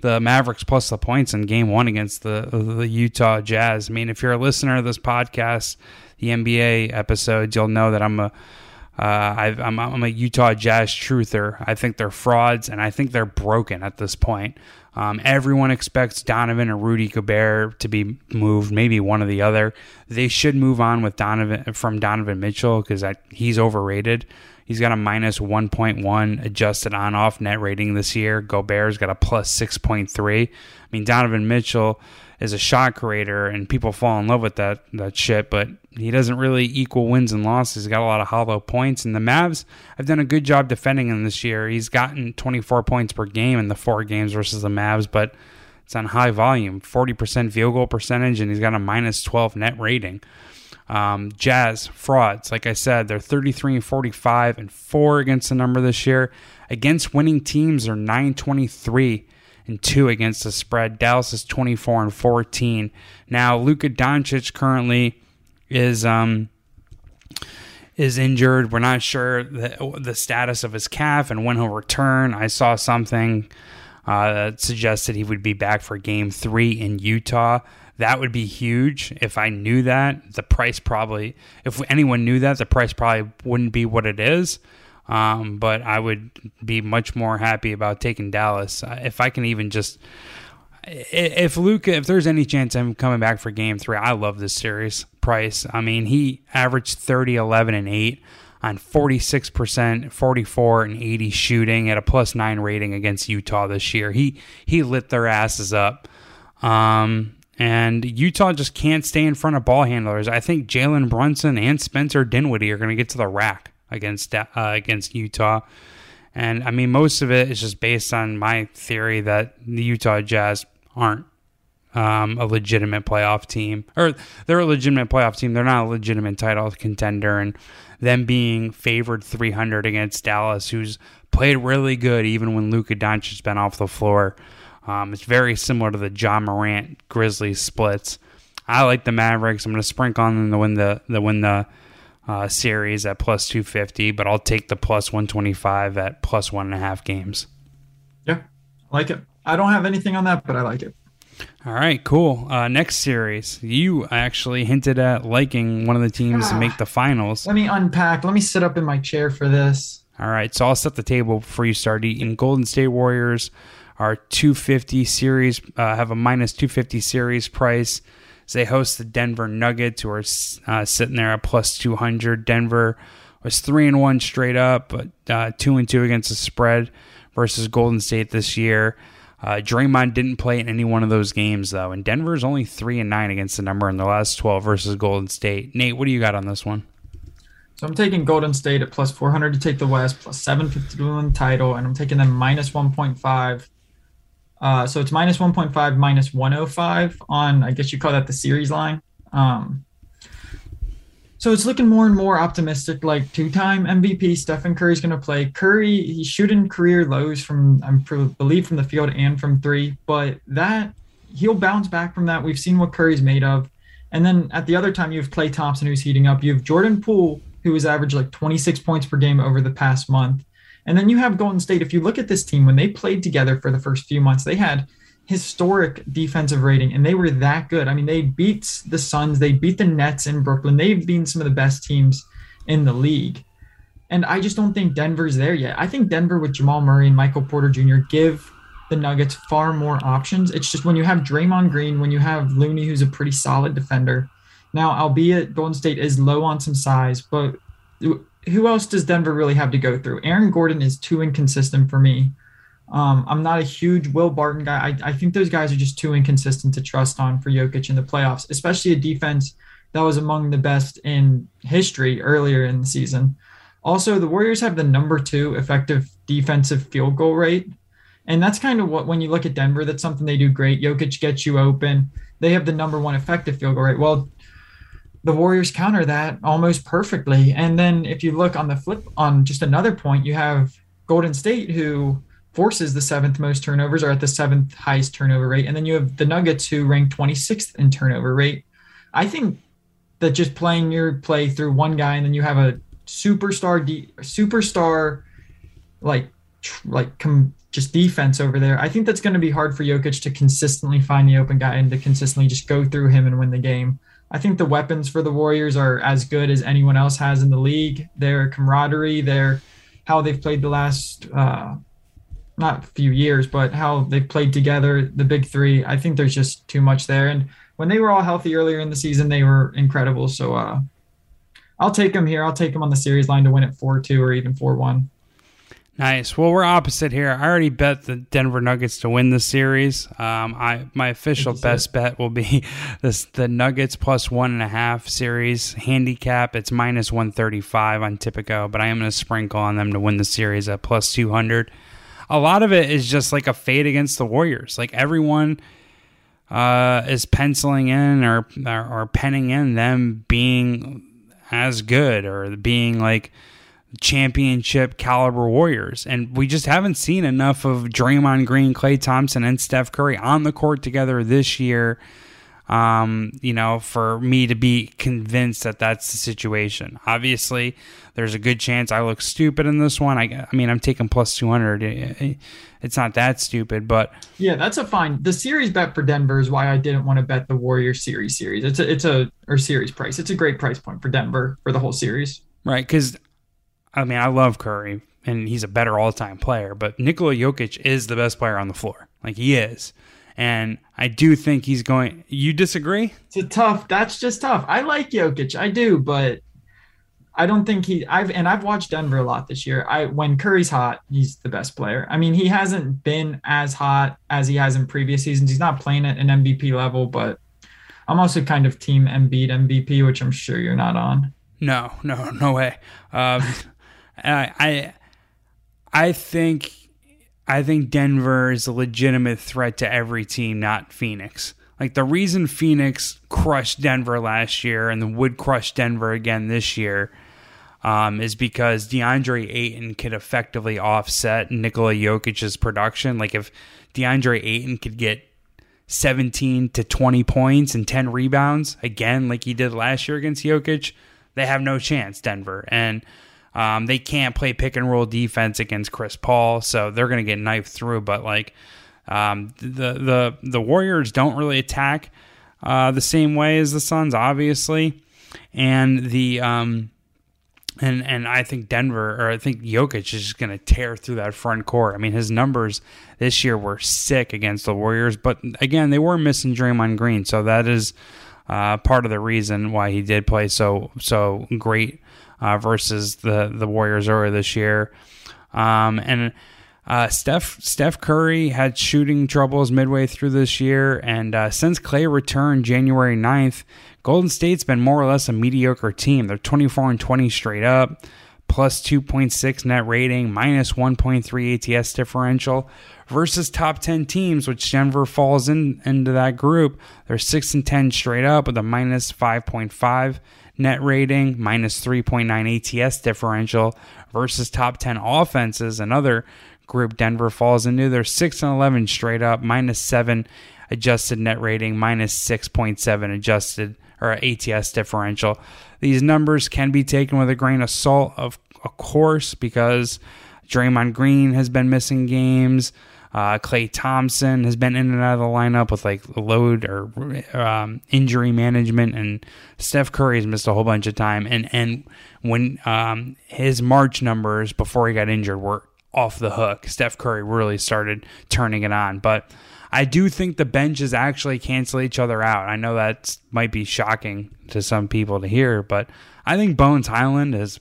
the Mavericks plus the points in game one against the the Utah Jazz. I mean, if you're a listener of this podcast the NBA episodes, you'll know that I'm a uh, i am I'm a Utah Jazz truther. I think they're frauds, and I think they're broken at this point. Um, everyone expects Donovan or Rudy Gobert to be moved, maybe one or the other. They should move on with Donovan from Donovan Mitchell because he's overrated. He's got a minus 1.1 adjusted on off net rating this year. Gobert's got a plus 6.3. I mean, Donovan Mitchell is a shot creator, and people fall in love with that that shit. But he doesn't really equal wins and losses. He's got a lot of hollow points, and the Mavs have done a good job defending him this year. He's gotten 24 points per game in the four games versus the Mavs, but it's on high volume, 40% field goal percentage, and he's got a minus 12 net rating. Um, Jazz frauds, like I said, they're 33 and 45 and four against the number this year. Against winning teams, they're 923 and two against the spread. Dallas is 24 and 14. Now, Luka Doncic currently is um is injured. We're not sure the, the status of his calf and when he'll return. I saw something uh, that suggested he would be back for Game Three in Utah. That would be huge. If I knew that, the price probably, if anyone knew that, the price probably wouldn't be what it is. Um, but I would be much more happy about taking Dallas uh, if I can even just. If Luka, if there's any chance I'm coming back for Game Three, I love this series. Price, I mean, he averaged 30, 11, and eight on 46%, 44 and 80 shooting at a plus 9 rating against Utah this year. He he lit their asses up. Um, and Utah just can't stay in front of ball handlers. I think Jalen Brunson and Spencer Dinwiddie are going to get to the rack against uh, against Utah. And I mean, most of it is just based on my theory that the Utah Jazz aren't um, a legitimate playoff team, or they're a legitimate playoff team. They're not a legitimate title contender, and them being favored 300 against Dallas, who's played really good even when Luka Doncic's been off the floor. Um, it's very similar to the Ja Morant Grizzlies splits. I like the Mavericks. I'm going to sprinkle on them to win the the win the uh, series at plus 250, but I'll take the plus 125 at plus one and a half games. Yeah, I like it. I don't have anything on that, but I like it. All right, cool. Uh, next series, you actually hinted at liking one of the teams ah, to make the finals. Let me unpack. Let me sit up in my chair for this. All right, so I'll set the table before you start eating. Golden State Warriors are 250 series, uh, have a minus 250 series price they host the Denver Nuggets, who are uh, sitting there at plus 200. Denver was three and one straight up, but uh, two and two against the spread versus Golden State this year. Uh, Draymond didn't play in any one of those games though, and Denver is only three and nine against the number in the last 12 versus Golden State. Nate, what do you got on this one? So I'm taking Golden State at plus 400 to take the West, plus 750 to win the title, and I'm taking them minus 1.5 uh, so it's minus 1.5, minus 105 on, I guess you call that the series line. Um, so it's looking more and more optimistic. Like two-time MVP Stephen Curry is going to play. Curry, he's shooting career lows from, I believe, from the field and from three. But that he'll bounce back from that. We've seen what Curry's made of. And then at the other time, you have Klay Thompson who's heating up. You have Jordan Poole who has averaged like 26 points per game over the past month. And then you have Golden State. If you look at this team, when they played together for the first few months, they had historic defensive rating and they were that good. I mean, they beat the Suns, they beat the Nets in Brooklyn. They've been some of the best teams in the league. And I just don't think Denver's there yet. I think Denver with Jamal Murray and Michael Porter Jr. give the Nuggets far more options. It's just when you have Draymond Green, when you have Looney, who's a pretty solid defender. Now, albeit Golden State is low on some size, but who else does Denver really have to go through? Aaron Gordon is too inconsistent for me. Um, I'm not a huge Will Barton guy. I, I think those guys are just too inconsistent to trust on for Jokic in the playoffs, especially a defense that was among the best in history earlier in the season. Also, the Warriors have the number two effective defensive field goal rate. And that's kind of what, when you look at Denver, that's something they do great. Jokic gets you open. They have the number one effective field goal rate. Well, the Warriors counter that almost perfectly. And then if you look on the flip, on just another point, you have Golden State, who forces the seventh most turnovers are at the seventh highest turnover rate. And then you have the Nuggets, who rank 26th in turnover rate. I think that just playing your play through one guy and then you have a superstar, de- superstar, like, like com- just defense over there. I think that's going to be hard for Jokic to consistently find the open guy and to consistently just go through him and win the game. I think the weapons for the Warriors are as good as anyone else has in the league. Their camaraderie, their how they've played the last uh, not few years, but how they've played together, the big three. I think there's just too much there. And when they were all healthy earlier in the season, they were incredible. So uh, I'll take them here. I'll take them on the series line to win it four two or even four one. Nice. Well, we're opposite here. I already bet the Denver Nuggets to win the series. Um, I my official best bet will be this the Nuggets plus one and a half series handicap. It's minus one thirty five on Tipico, but I am going to sprinkle on them to win the series at plus two hundred. A lot of it is just like a fade against the Warriors. Like everyone uh, is penciling in or, or or penning in them being as good or being like championship caliber Warriors. And we just haven't seen enough of Draymond Green, Klay Thompson, and Steph Curry on the court together this year. Um, you know, for me to be convinced that that's the situation. Obviously, there's a good chance I look stupid in this one. I, I mean, I'm taking plus 200. It's not that stupid, but yeah, that's a fine. The series bet for Denver is why I didn't want to bet the Warrior series series. It's a, it's a, or series price. It's a great price point for Denver for the whole series. Right. Cause I mean, I love Curry and he's a better all time player, but Nikola Jokic is the best player on the floor. Like he is. And I do think he's going. You disagree? It's a tough. That's just tough. I like Jokic. I do, but I don't think he. I've and I've watched Denver a lot this year. I when Curry's hot, he's the best player. I mean, he hasn't been as hot as he has in previous seasons. He's not playing at an MVP level, but I'm also kind of team Embiid MVP, which I'm sure you're not on. No, no, no way. Um, I, I, I think, I think Denver is a legitimate threat to every team, not Phoenix. Like the reason Phoenix crushed Denver last year and would crush Denver again this year um, is because DeAndre Ayton could effectively offset Nikola Jokic's production. Like if DeAndre Ayton could get 17 to 20 points and 10 rebounds again, like he did last year against Jokic, they have no chance, Denver. And um, they can't play pick and roll defense against Chris Paul, so they're going to get knifed through. But like um, the the the Warriors don't really attack uh, the same way as the Suns, obviously, and the um, and and I think Denver or I think Jokic is just going to tear through that front court. I mean, his numbers this year were sick against the Warriors, but again, they were missing Draymond Green, so that is uh, part of the reason why he did play so so great uh, versus the the Warriors earlier this year. Um, and uh, Steph Steph Curry had shooting troubles midway through this year, and uh, since Klay returned January 9th, Golden State's been more or less a mediocre team. They're 24 and 20 straight up, plus 2.6 net rating, minus 1.3 ATS differential. Versus top 10 teams, which Denver falls in into that group, they're 6 and 10 straight up with a minus 5.5 net rating, minus 3.9 ATS differential versus top 10 offenses. Another group Denver falls into. They're 6 and 11 straight up, minus 7 adjusted net rating, minus 6.7 adjusted or ATS differential. These numbers can be taken with a grain of salt, of, of course, because Draymond Green has been missing games. Uh, Klay Thompson has been in and out of the lineup with like load or um, injury management, and Steph Curry has missed a whole bunch of time. And and when um, his March numbers before he got injured were off the hook, Steph Curry really started turning it on. But I do think the benches actually cancel each other out. I know that might be shocking to some people to hear, but I think Bones Hyland is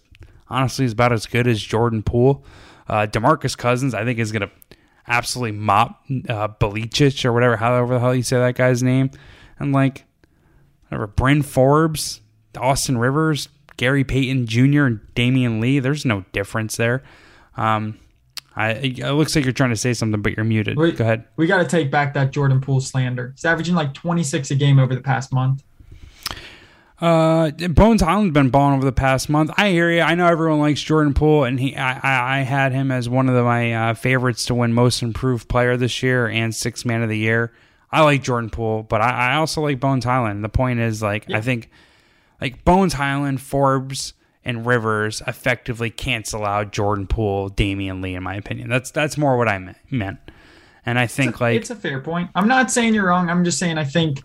honestly is about as good as Jordan Poole. Uh, Demarcus Cousins, I think, is going to absolutely mop uh, Belicic or whatever, however the hell you say that guy's name. And like, whatever, Bryn Forbes, Austin Rivers, Gary Payton Jr. and Damion Lee. There's no difference there. Um, I, it looks like you're trying to say something, but you're muted. Wait, Go ahead. We got to take back that Jordan Poole slander. He's averaging like 26 a game over the past month. Uh, Bones Hyland's been balling over the past month. I hear you. I know everyone likes Jordan Poole, and he, I, I, had him as one of the, my uh, favorites to win Most Improved Player this year and Sixth Man of the Year. I like Jordan Poole, but I, I also like Bones Hyland. The point is, like, Yeah. I think, like Bones Hyland, Forbes, and Rivers effectively cancel out Jordan Poole, Damion Lee, in my opinion. That's that's more what I meant. And I think like it's a fair point. I'm not saying you're wrong. I'm just saying I think,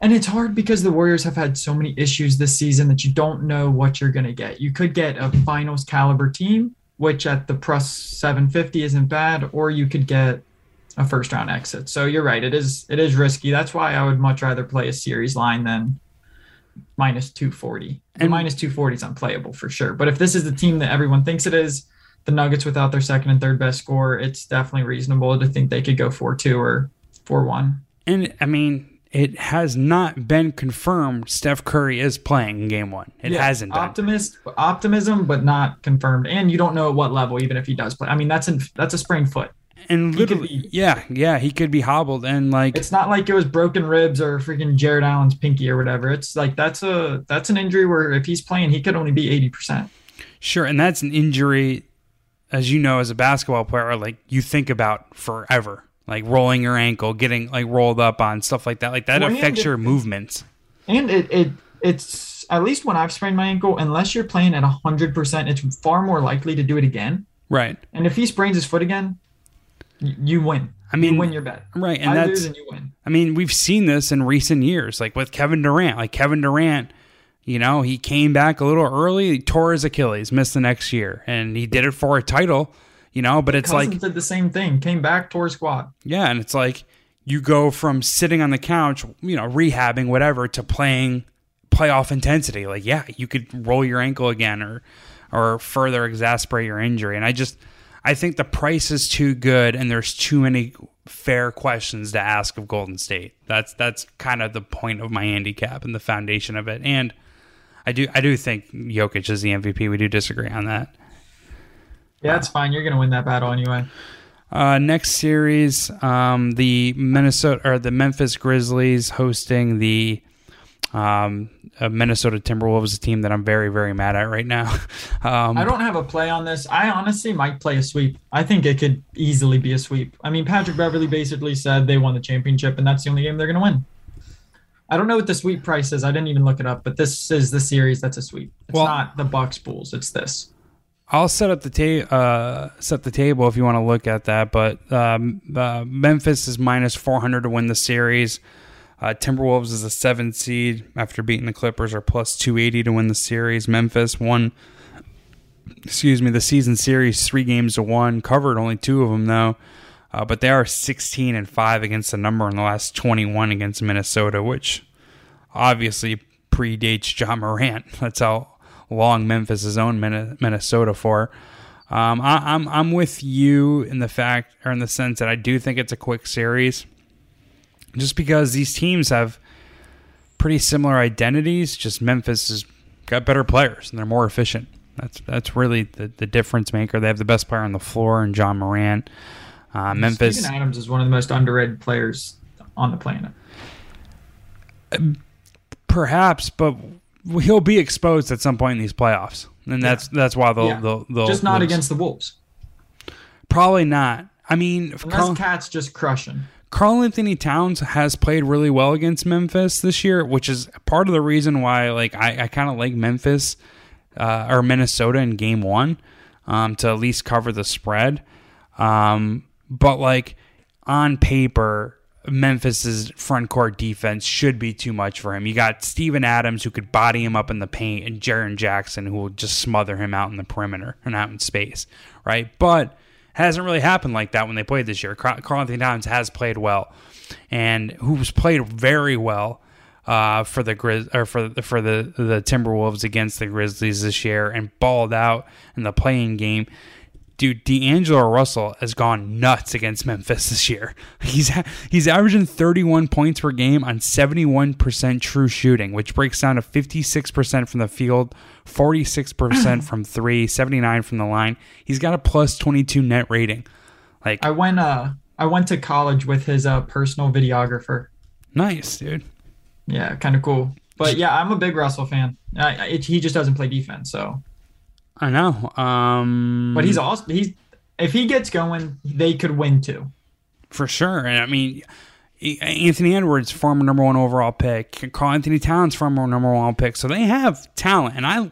and it's hard because the Warriors have had so many issues this season that you don't know what you're gonna get. You could get a finals caliber team, which at the plus 750 isn't bad, or you could get a first round exit. So you're right. It is it is risky. That's why I would much rather play a series line than minus 240. The And- minus 240 is unplayable for sure. But if this is the team that everyone thinks it is, the Nuggets without their second and third best score, it's definitely reasonable to think they could go 4 2 or 4 1. And I mean, it has not been confirmed Steph Curry is playing in game one. It hasn't been. Optimist, optimism, but not confirmed. And you don't know at what level, even if he does play. I mean, that's in, that's a sprained foot. and literally, be- yeah, yeah, he could be hobbled. And like, It's not like it was broken ribs or freaking Jarrett Allen's pinky or whatever. It's like that's a that's an injury where if he's playing, he could only be eighty percent. sure. And that's an injury, as you know, as a basketball player, like you think about forever. Like rolling your ankle, getting like rolled up on stuff like that. Like that Well, affects it- your movements. And it, it it's at least when I've sprained my ankle, unless you're playing at hundred percent, it's far more likely to do it again. Right. And if he sprains his foot again, you win. I mean, you win your bet. right, and I that's- and you win. I mean, we've seen this in recent years, like with Kevin Durant. Like Kevin Durant, you know, he came back a little early, tore his Achilles, missed the next year, and he did it for a title, you know. But it's Cousins like, did the same thing. Came back, tore squad. yeah, and it's like you go from sitting on the couch, you know, rehabbing whatever, to playing playoff intensity. Like, yeah, you could roll your ankle again, or or further exasperate your injury. And I just, I think the price is too good, and there's too many fair questions to ask of Golden State. That's that's kind of the point of my handicap and the foundation of it. And I do I do think Jokic is the MVP. We do disagree on that. Yeah, that's fine. You're gonna win that battle anyway. Uh, next series, um, the Minnesota or the Memphis Grizzlies hosting the um, uh, Minnesota Timberwolves, a team that I'm very very mad at right now. um, I don't have a play on this. I honestly might play a sweep. I think it could easily be a sweep. I mean, Patrick Beverley basically said they won the championship, and that's the only game they're going to win. I don't know what the sweep price is. I didn't even look it up, but this is the series that's a sweep. It's Well- not the Bucks Bulls. It's this. I'll set up the ta- uh, set the table if you want to look at that. But um, uh, Memphis is minus 400 to win the series. Uh, Timberwolves is a seven seed after beating the Clippers, are plus 280 to win the series. Memphis won, excuse me, the season series three games to one. Covered only two of them though, uh, but they are 16 and five against the number in the last 21 against Minnesota, which obviously predates Ja Morant. That's how long Memphis has owned Minnesota for. Um, I, I'm I'm with you in the fact or in the sense that I do think it's a quick series, just because these teams have pretty similar identities. Just Memphis has got better players and they're more efficient. That's that's really the, the difference maker. They have the best player on the floor and Ja Morant. Uh, Memphis. Steven Adams is one of the most underrated players on the planet. Perhaps, but he'll be exposed at some point in these playoffs, and that's that's why they'll Yeah. they'll, they'll Just not lose. against the Wolves. Probably not. I mean, Unless Karl, Cat's just crushing. Karl-Anthony Towns has played really well against Memphis this year, which is part of the reason why like I, I kind of like Memphis uh, or Minnesota in Game One um, to at least cover the spread. Um, but like on paper, Memphis's front court defense should be too much for him. You got Steven Adams who could body him up in the paint, and Jaren Jackson who will just smother him out in the perimeter and out in space, right? But hasn't really happened like that when they played this year. Karl-Anthony has played well, and who's played very well uh, for the Grizz or for the, for the the Timberwolves against the Grizzlies this year and balled out in the play-in game. Dude, D'Angelo Russell has gone nuts against Memphis this year. He's he's averaging 31 points per game on 71% true shooting, which breaks down to 56% from the field, 46% from three, 79 from the line. He's got a plus 22 net rating. Like I went uh I went to college with his uh personal videographer. Nice, dude. Yeah, kind of cool. But yeah, I'm a big Russell fan. I, it, he just doesn't play defense, so. I know. Um, but he's awesome. He's if he gets going, they could win too. For sure. And I mean, Anthony Edwards, former number one overall pick. Karl-Anthony Towns, former number one pick. So they have talent, and I,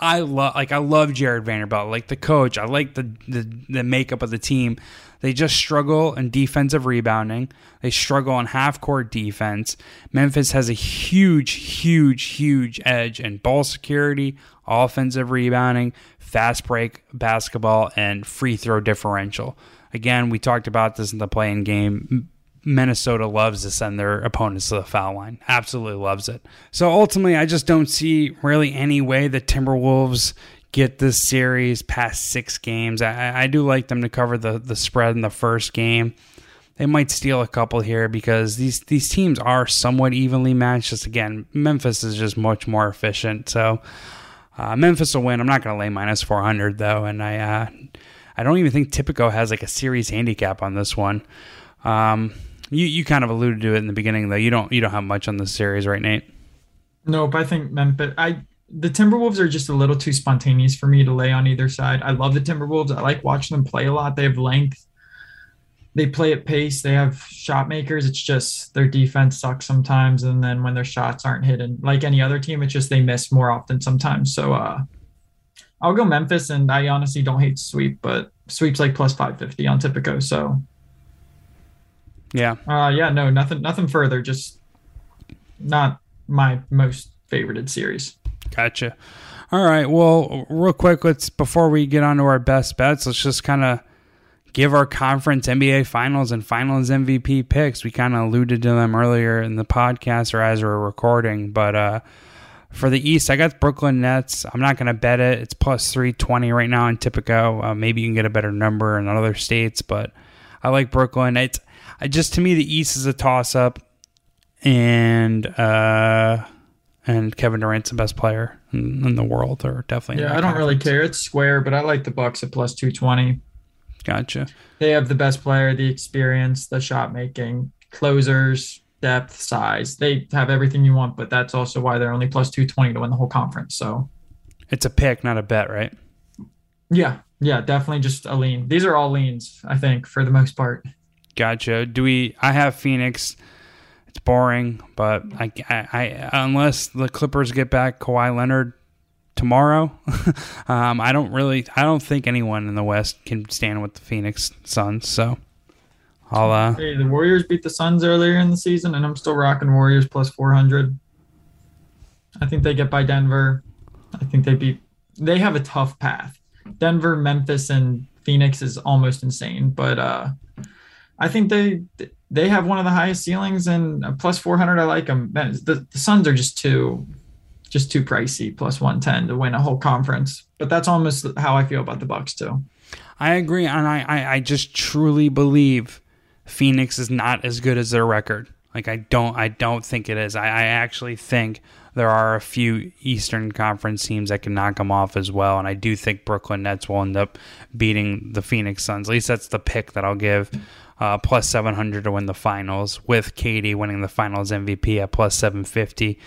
I love like I love Jarred Vanderbilt, like the coach. I like the the, the makeup of the team. They just struggle in defensive rebounding. They struggle on half court defense. Memphis has a huge, huge, huge edge in ball security, offensive rebounding, fast break basketball, and free throw differential. Again, we talked about this in the play-in game. Minnesota loves to send their opponents to the foul line. Absolutely loves it. So ultimately, I just don't see really any way the Timberwolves get this series past six games. I, I do like them to cover the, the spread in the first game. They might steal a couple here because these these teams are somewhat evenly matched. Just again, Memphis is just much more efficient. So uh, Memphis will win. I'm not going to lay minus 400 though, and I uh, I don't even think Tipico has like a series handicap on this one. Um, you you kind of alluded to it in the beginning though. You don't you don't have much on this series, right, Nate? Nope. I think Memphis. I the Timberwolves are just a little too spontaneous for me to lay on either side. I love the Timberwolves. I like watching them play a lot. They have length. They play at pace. They have shot makers. It's just their defense sucks sometimes, and then when their shots aren't hitting, like any other team, it's just they miss more often sometimes. So uh, I'll go Memphis, and I honestly don't hate sweep, but sweeps like plus five fifty on Tipico. So yeah, uh, yeah, no, nothing, nothing further. Just not my most favorited series. Gotcha. All right. Well, real quick, let's before we get on to our best bets, let's just kind of give our conference NBA Finals and Finals MVP picks. We kind of alluded to them earlier in the podcast or as we are recording, but uh, for the East, I got Brooklyn Nets. I'm not going to bet it. It's plus 320 right now in Tipico. Uh, maybe you can get a better number in other states, but I like Brooklyn. It's I just to me the East is a toss up, and uh, and Kevin Durant's the best player in, in the world, or definitely. Yeah, I don't conference. really care. It's square, but I like the Bucks at plus two twenty. Gotcha. They have the best player, the experience, the shot making, closers, depth, size. They have everything you want, but that's also why they're only plus two twenty to win the whole conference. So it's a pick, not a bet, right? Yeah, yeah, definitely just a lean. These are all leans, I think, for the most part. Gotcha. Do we? I have Phoenix. It's boring, but I, I, I unless the Clippers get back Kawhi Leonard tomorrow, um, I don't really, I don't think anyone in the West can stand with the Phoenix Suns. So I'll. Uh, hey, the Warriors beat the Suns earlier in the season, and I'm still rocking Warriors plus 400. I think they get by Denver. I think they beat. They have a tough path. Denver, Memphis, and Phoenix is almost insane, but uh, I think they they have one of the highest ceilings and plus 400. I like them. The, the Suns are just too just too pricey. Plus 110 to win a whole conference. But that's almost how I feel about the Bucks too. I agree, and I, I, I just truly believe Phoenix is not as good as their record. Like I don't I don't think it is. I, I actually think there are a few Eastern Conference teams that can knock them off as well, and I do think Brooklyn Nets will end up beating the Phoenix Suns. At least that's the pick that I'll give uh, plus 700 to win the finals, with KD winning the finals MVP at plus 750.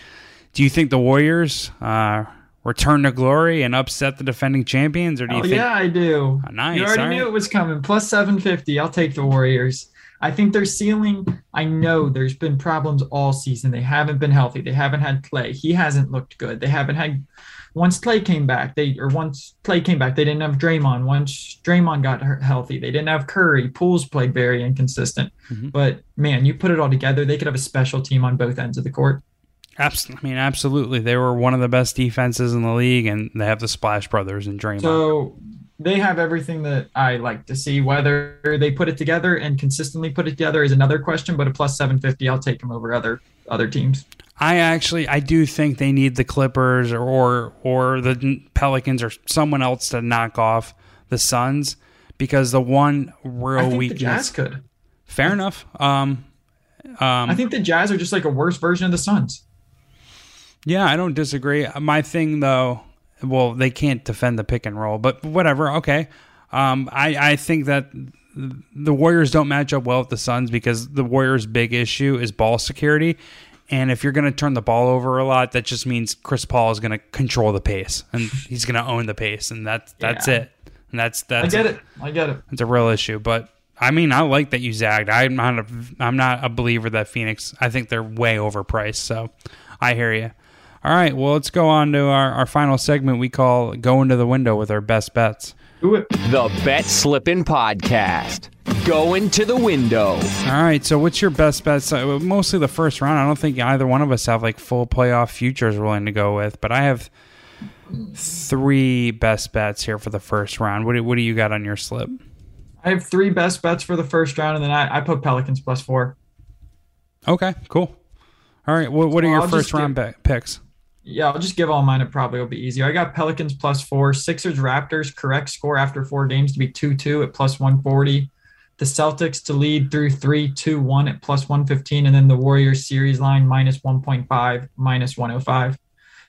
Do you think the Warriors uh, return to glory and upset the defending champions, or do you oh, think? Yeah, I do. Oh, nice. You already knew it was coming. Plus 750. I'll take the Warriors. I think their ceiling, I know there's been problems all season. They haven't been healthy. They haven't had Klay. He hasn't looked good. They haven't had once Klay came back, they or once Klay came back, they didn't have Draymond. Once Draymond got healthy, they didn't have Curry. Poole's played very inconsistent. Mm-hmm. But man, you put it all together, they could have a special team on both ends of the court. Absolutely. I mean, absolutely. They were one of the best defenses in the league, and they have the Splash Brothers and Draymond. So they have everything that I like to see. Whether they put it together and consistently put it together is another question. But a plus seven fifty, I'll take them over other other teams. I actually I do think they need the Clippers or or, or the Pelicans or someone else to knock off the Suns because the one real I think weakness. the Jazz could. Fair enough. Um, um, I think the Jazz are just like a worse version of the Suns. Yeah, I don't disagree. My thing though, well, they can't defend the pick and roll, but whatever. Okay. Um, I, I think that the Warriors don't match up well with the Suns because the Warriors' big issue is ball security. And if you're going to turn the ball over a lot, that just means Chris Paul is going to control the pace and he's going to own the pace, and that's that's Yeah. it. And that's I that's get it. I get it. it's a real issue. But I mean, I like that you zagged. I'm not a I'm not a believer that Phoenix. I think they're way overpriced. So I hear you. All right, well, let's go on to our, our final segment we call Go into the Window with our best bets. Do it. The Bet Slippin' Podcast. Going to the window. All right, so what's your best bets? Uh, Mostly the first round. I don't think either one of us have like full playoff futures willing to go with, but I have three best bets here for the first round. What do, what do you got on your slip? I have three best bets for the first round, and then I, I put Pelicans plus four. Okay, cool. All right, what, what are Well, your I'll first round give- picks? Yeah, I'll just give all mine. It probably will be easier. I got Pelicans plus four, Sixers Raptors correct score after four games to be 2 2 at plus 140. The Celtics to lead through 3 2 1 at plus 115. And then the Warriors series line minus 1.5, minus 105.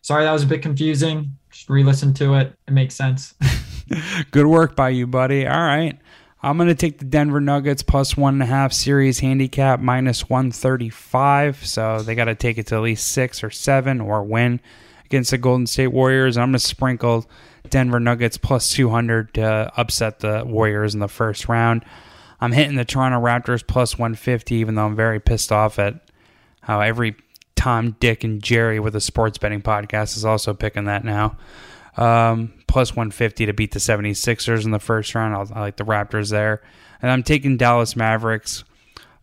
Sorry, that was a bit confusing. Just re listen to it. It makes sense. Good work by you, buddy. All right. I'm going to take the Denver Nuggets plus one and a half series handicap minus 135. So they got to take it to at least six or seven or win against the Golden State Warriors. I'm going to sprinkle Denver Nuggets plus 200 to upset the Warriors in the first round. I'm hitting the Toronto Raptors plus 150, even though I'm very pissed off at how every Tom, Dick, and Jerry with a sports betting podcast is also picking that now. Um, plus 150 to beat the 76ers in the first round. I'll, I like the Raptors there. And I'm taking Dallas Mavericks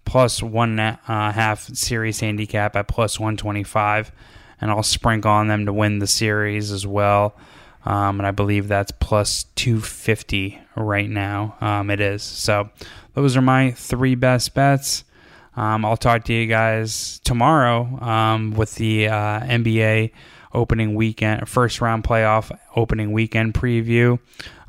plus one and a half series handicap at plus 125. And I'll sprinkle on them to win the series as well. Um, and I believe that's plus 250 right now. Um, it is. So those are my three best bets. Um, I'll talk to you guys tomorrow um, with the uh, NBA opening weekend, first round playoff opening weekend preview.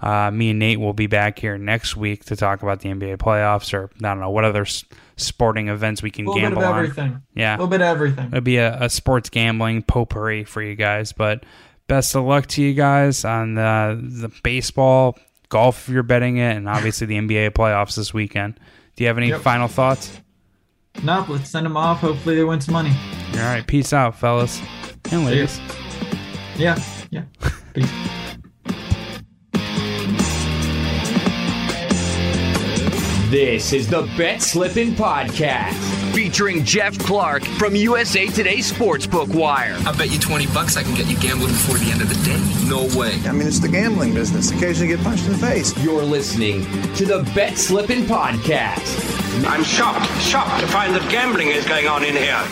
Uh, me and Nate will be back here next week to talk about the NBA playoffs or I don't know what other s- sporting events we can A bit gamble of on. everything. Yeah, A little bit of everything. It'll be a, a sports gambling potpourri for you guys. But best of luck to you guys on the, the baseball, golf if you're betting it, and obviously the NBA playoffs this weekend. Do you have any Yep. final thoughts? Nope, let's send them off. Hopefully they win some money. All right, peace out, fellas and ladies. Yeah, yeah. Peace. This is the Bet Slippin' Podcast. Featuring Geoff Clark from USA Today Sportsbook Wire. I bet you 20 bucks I can get you gambling before the end of the day. No way. I mean, it's the gambling business. Occasionally get punched in the face. You're listening to the Bet Slippin' Podcast. I'm shocked, shocked to find that gambling is going on in here.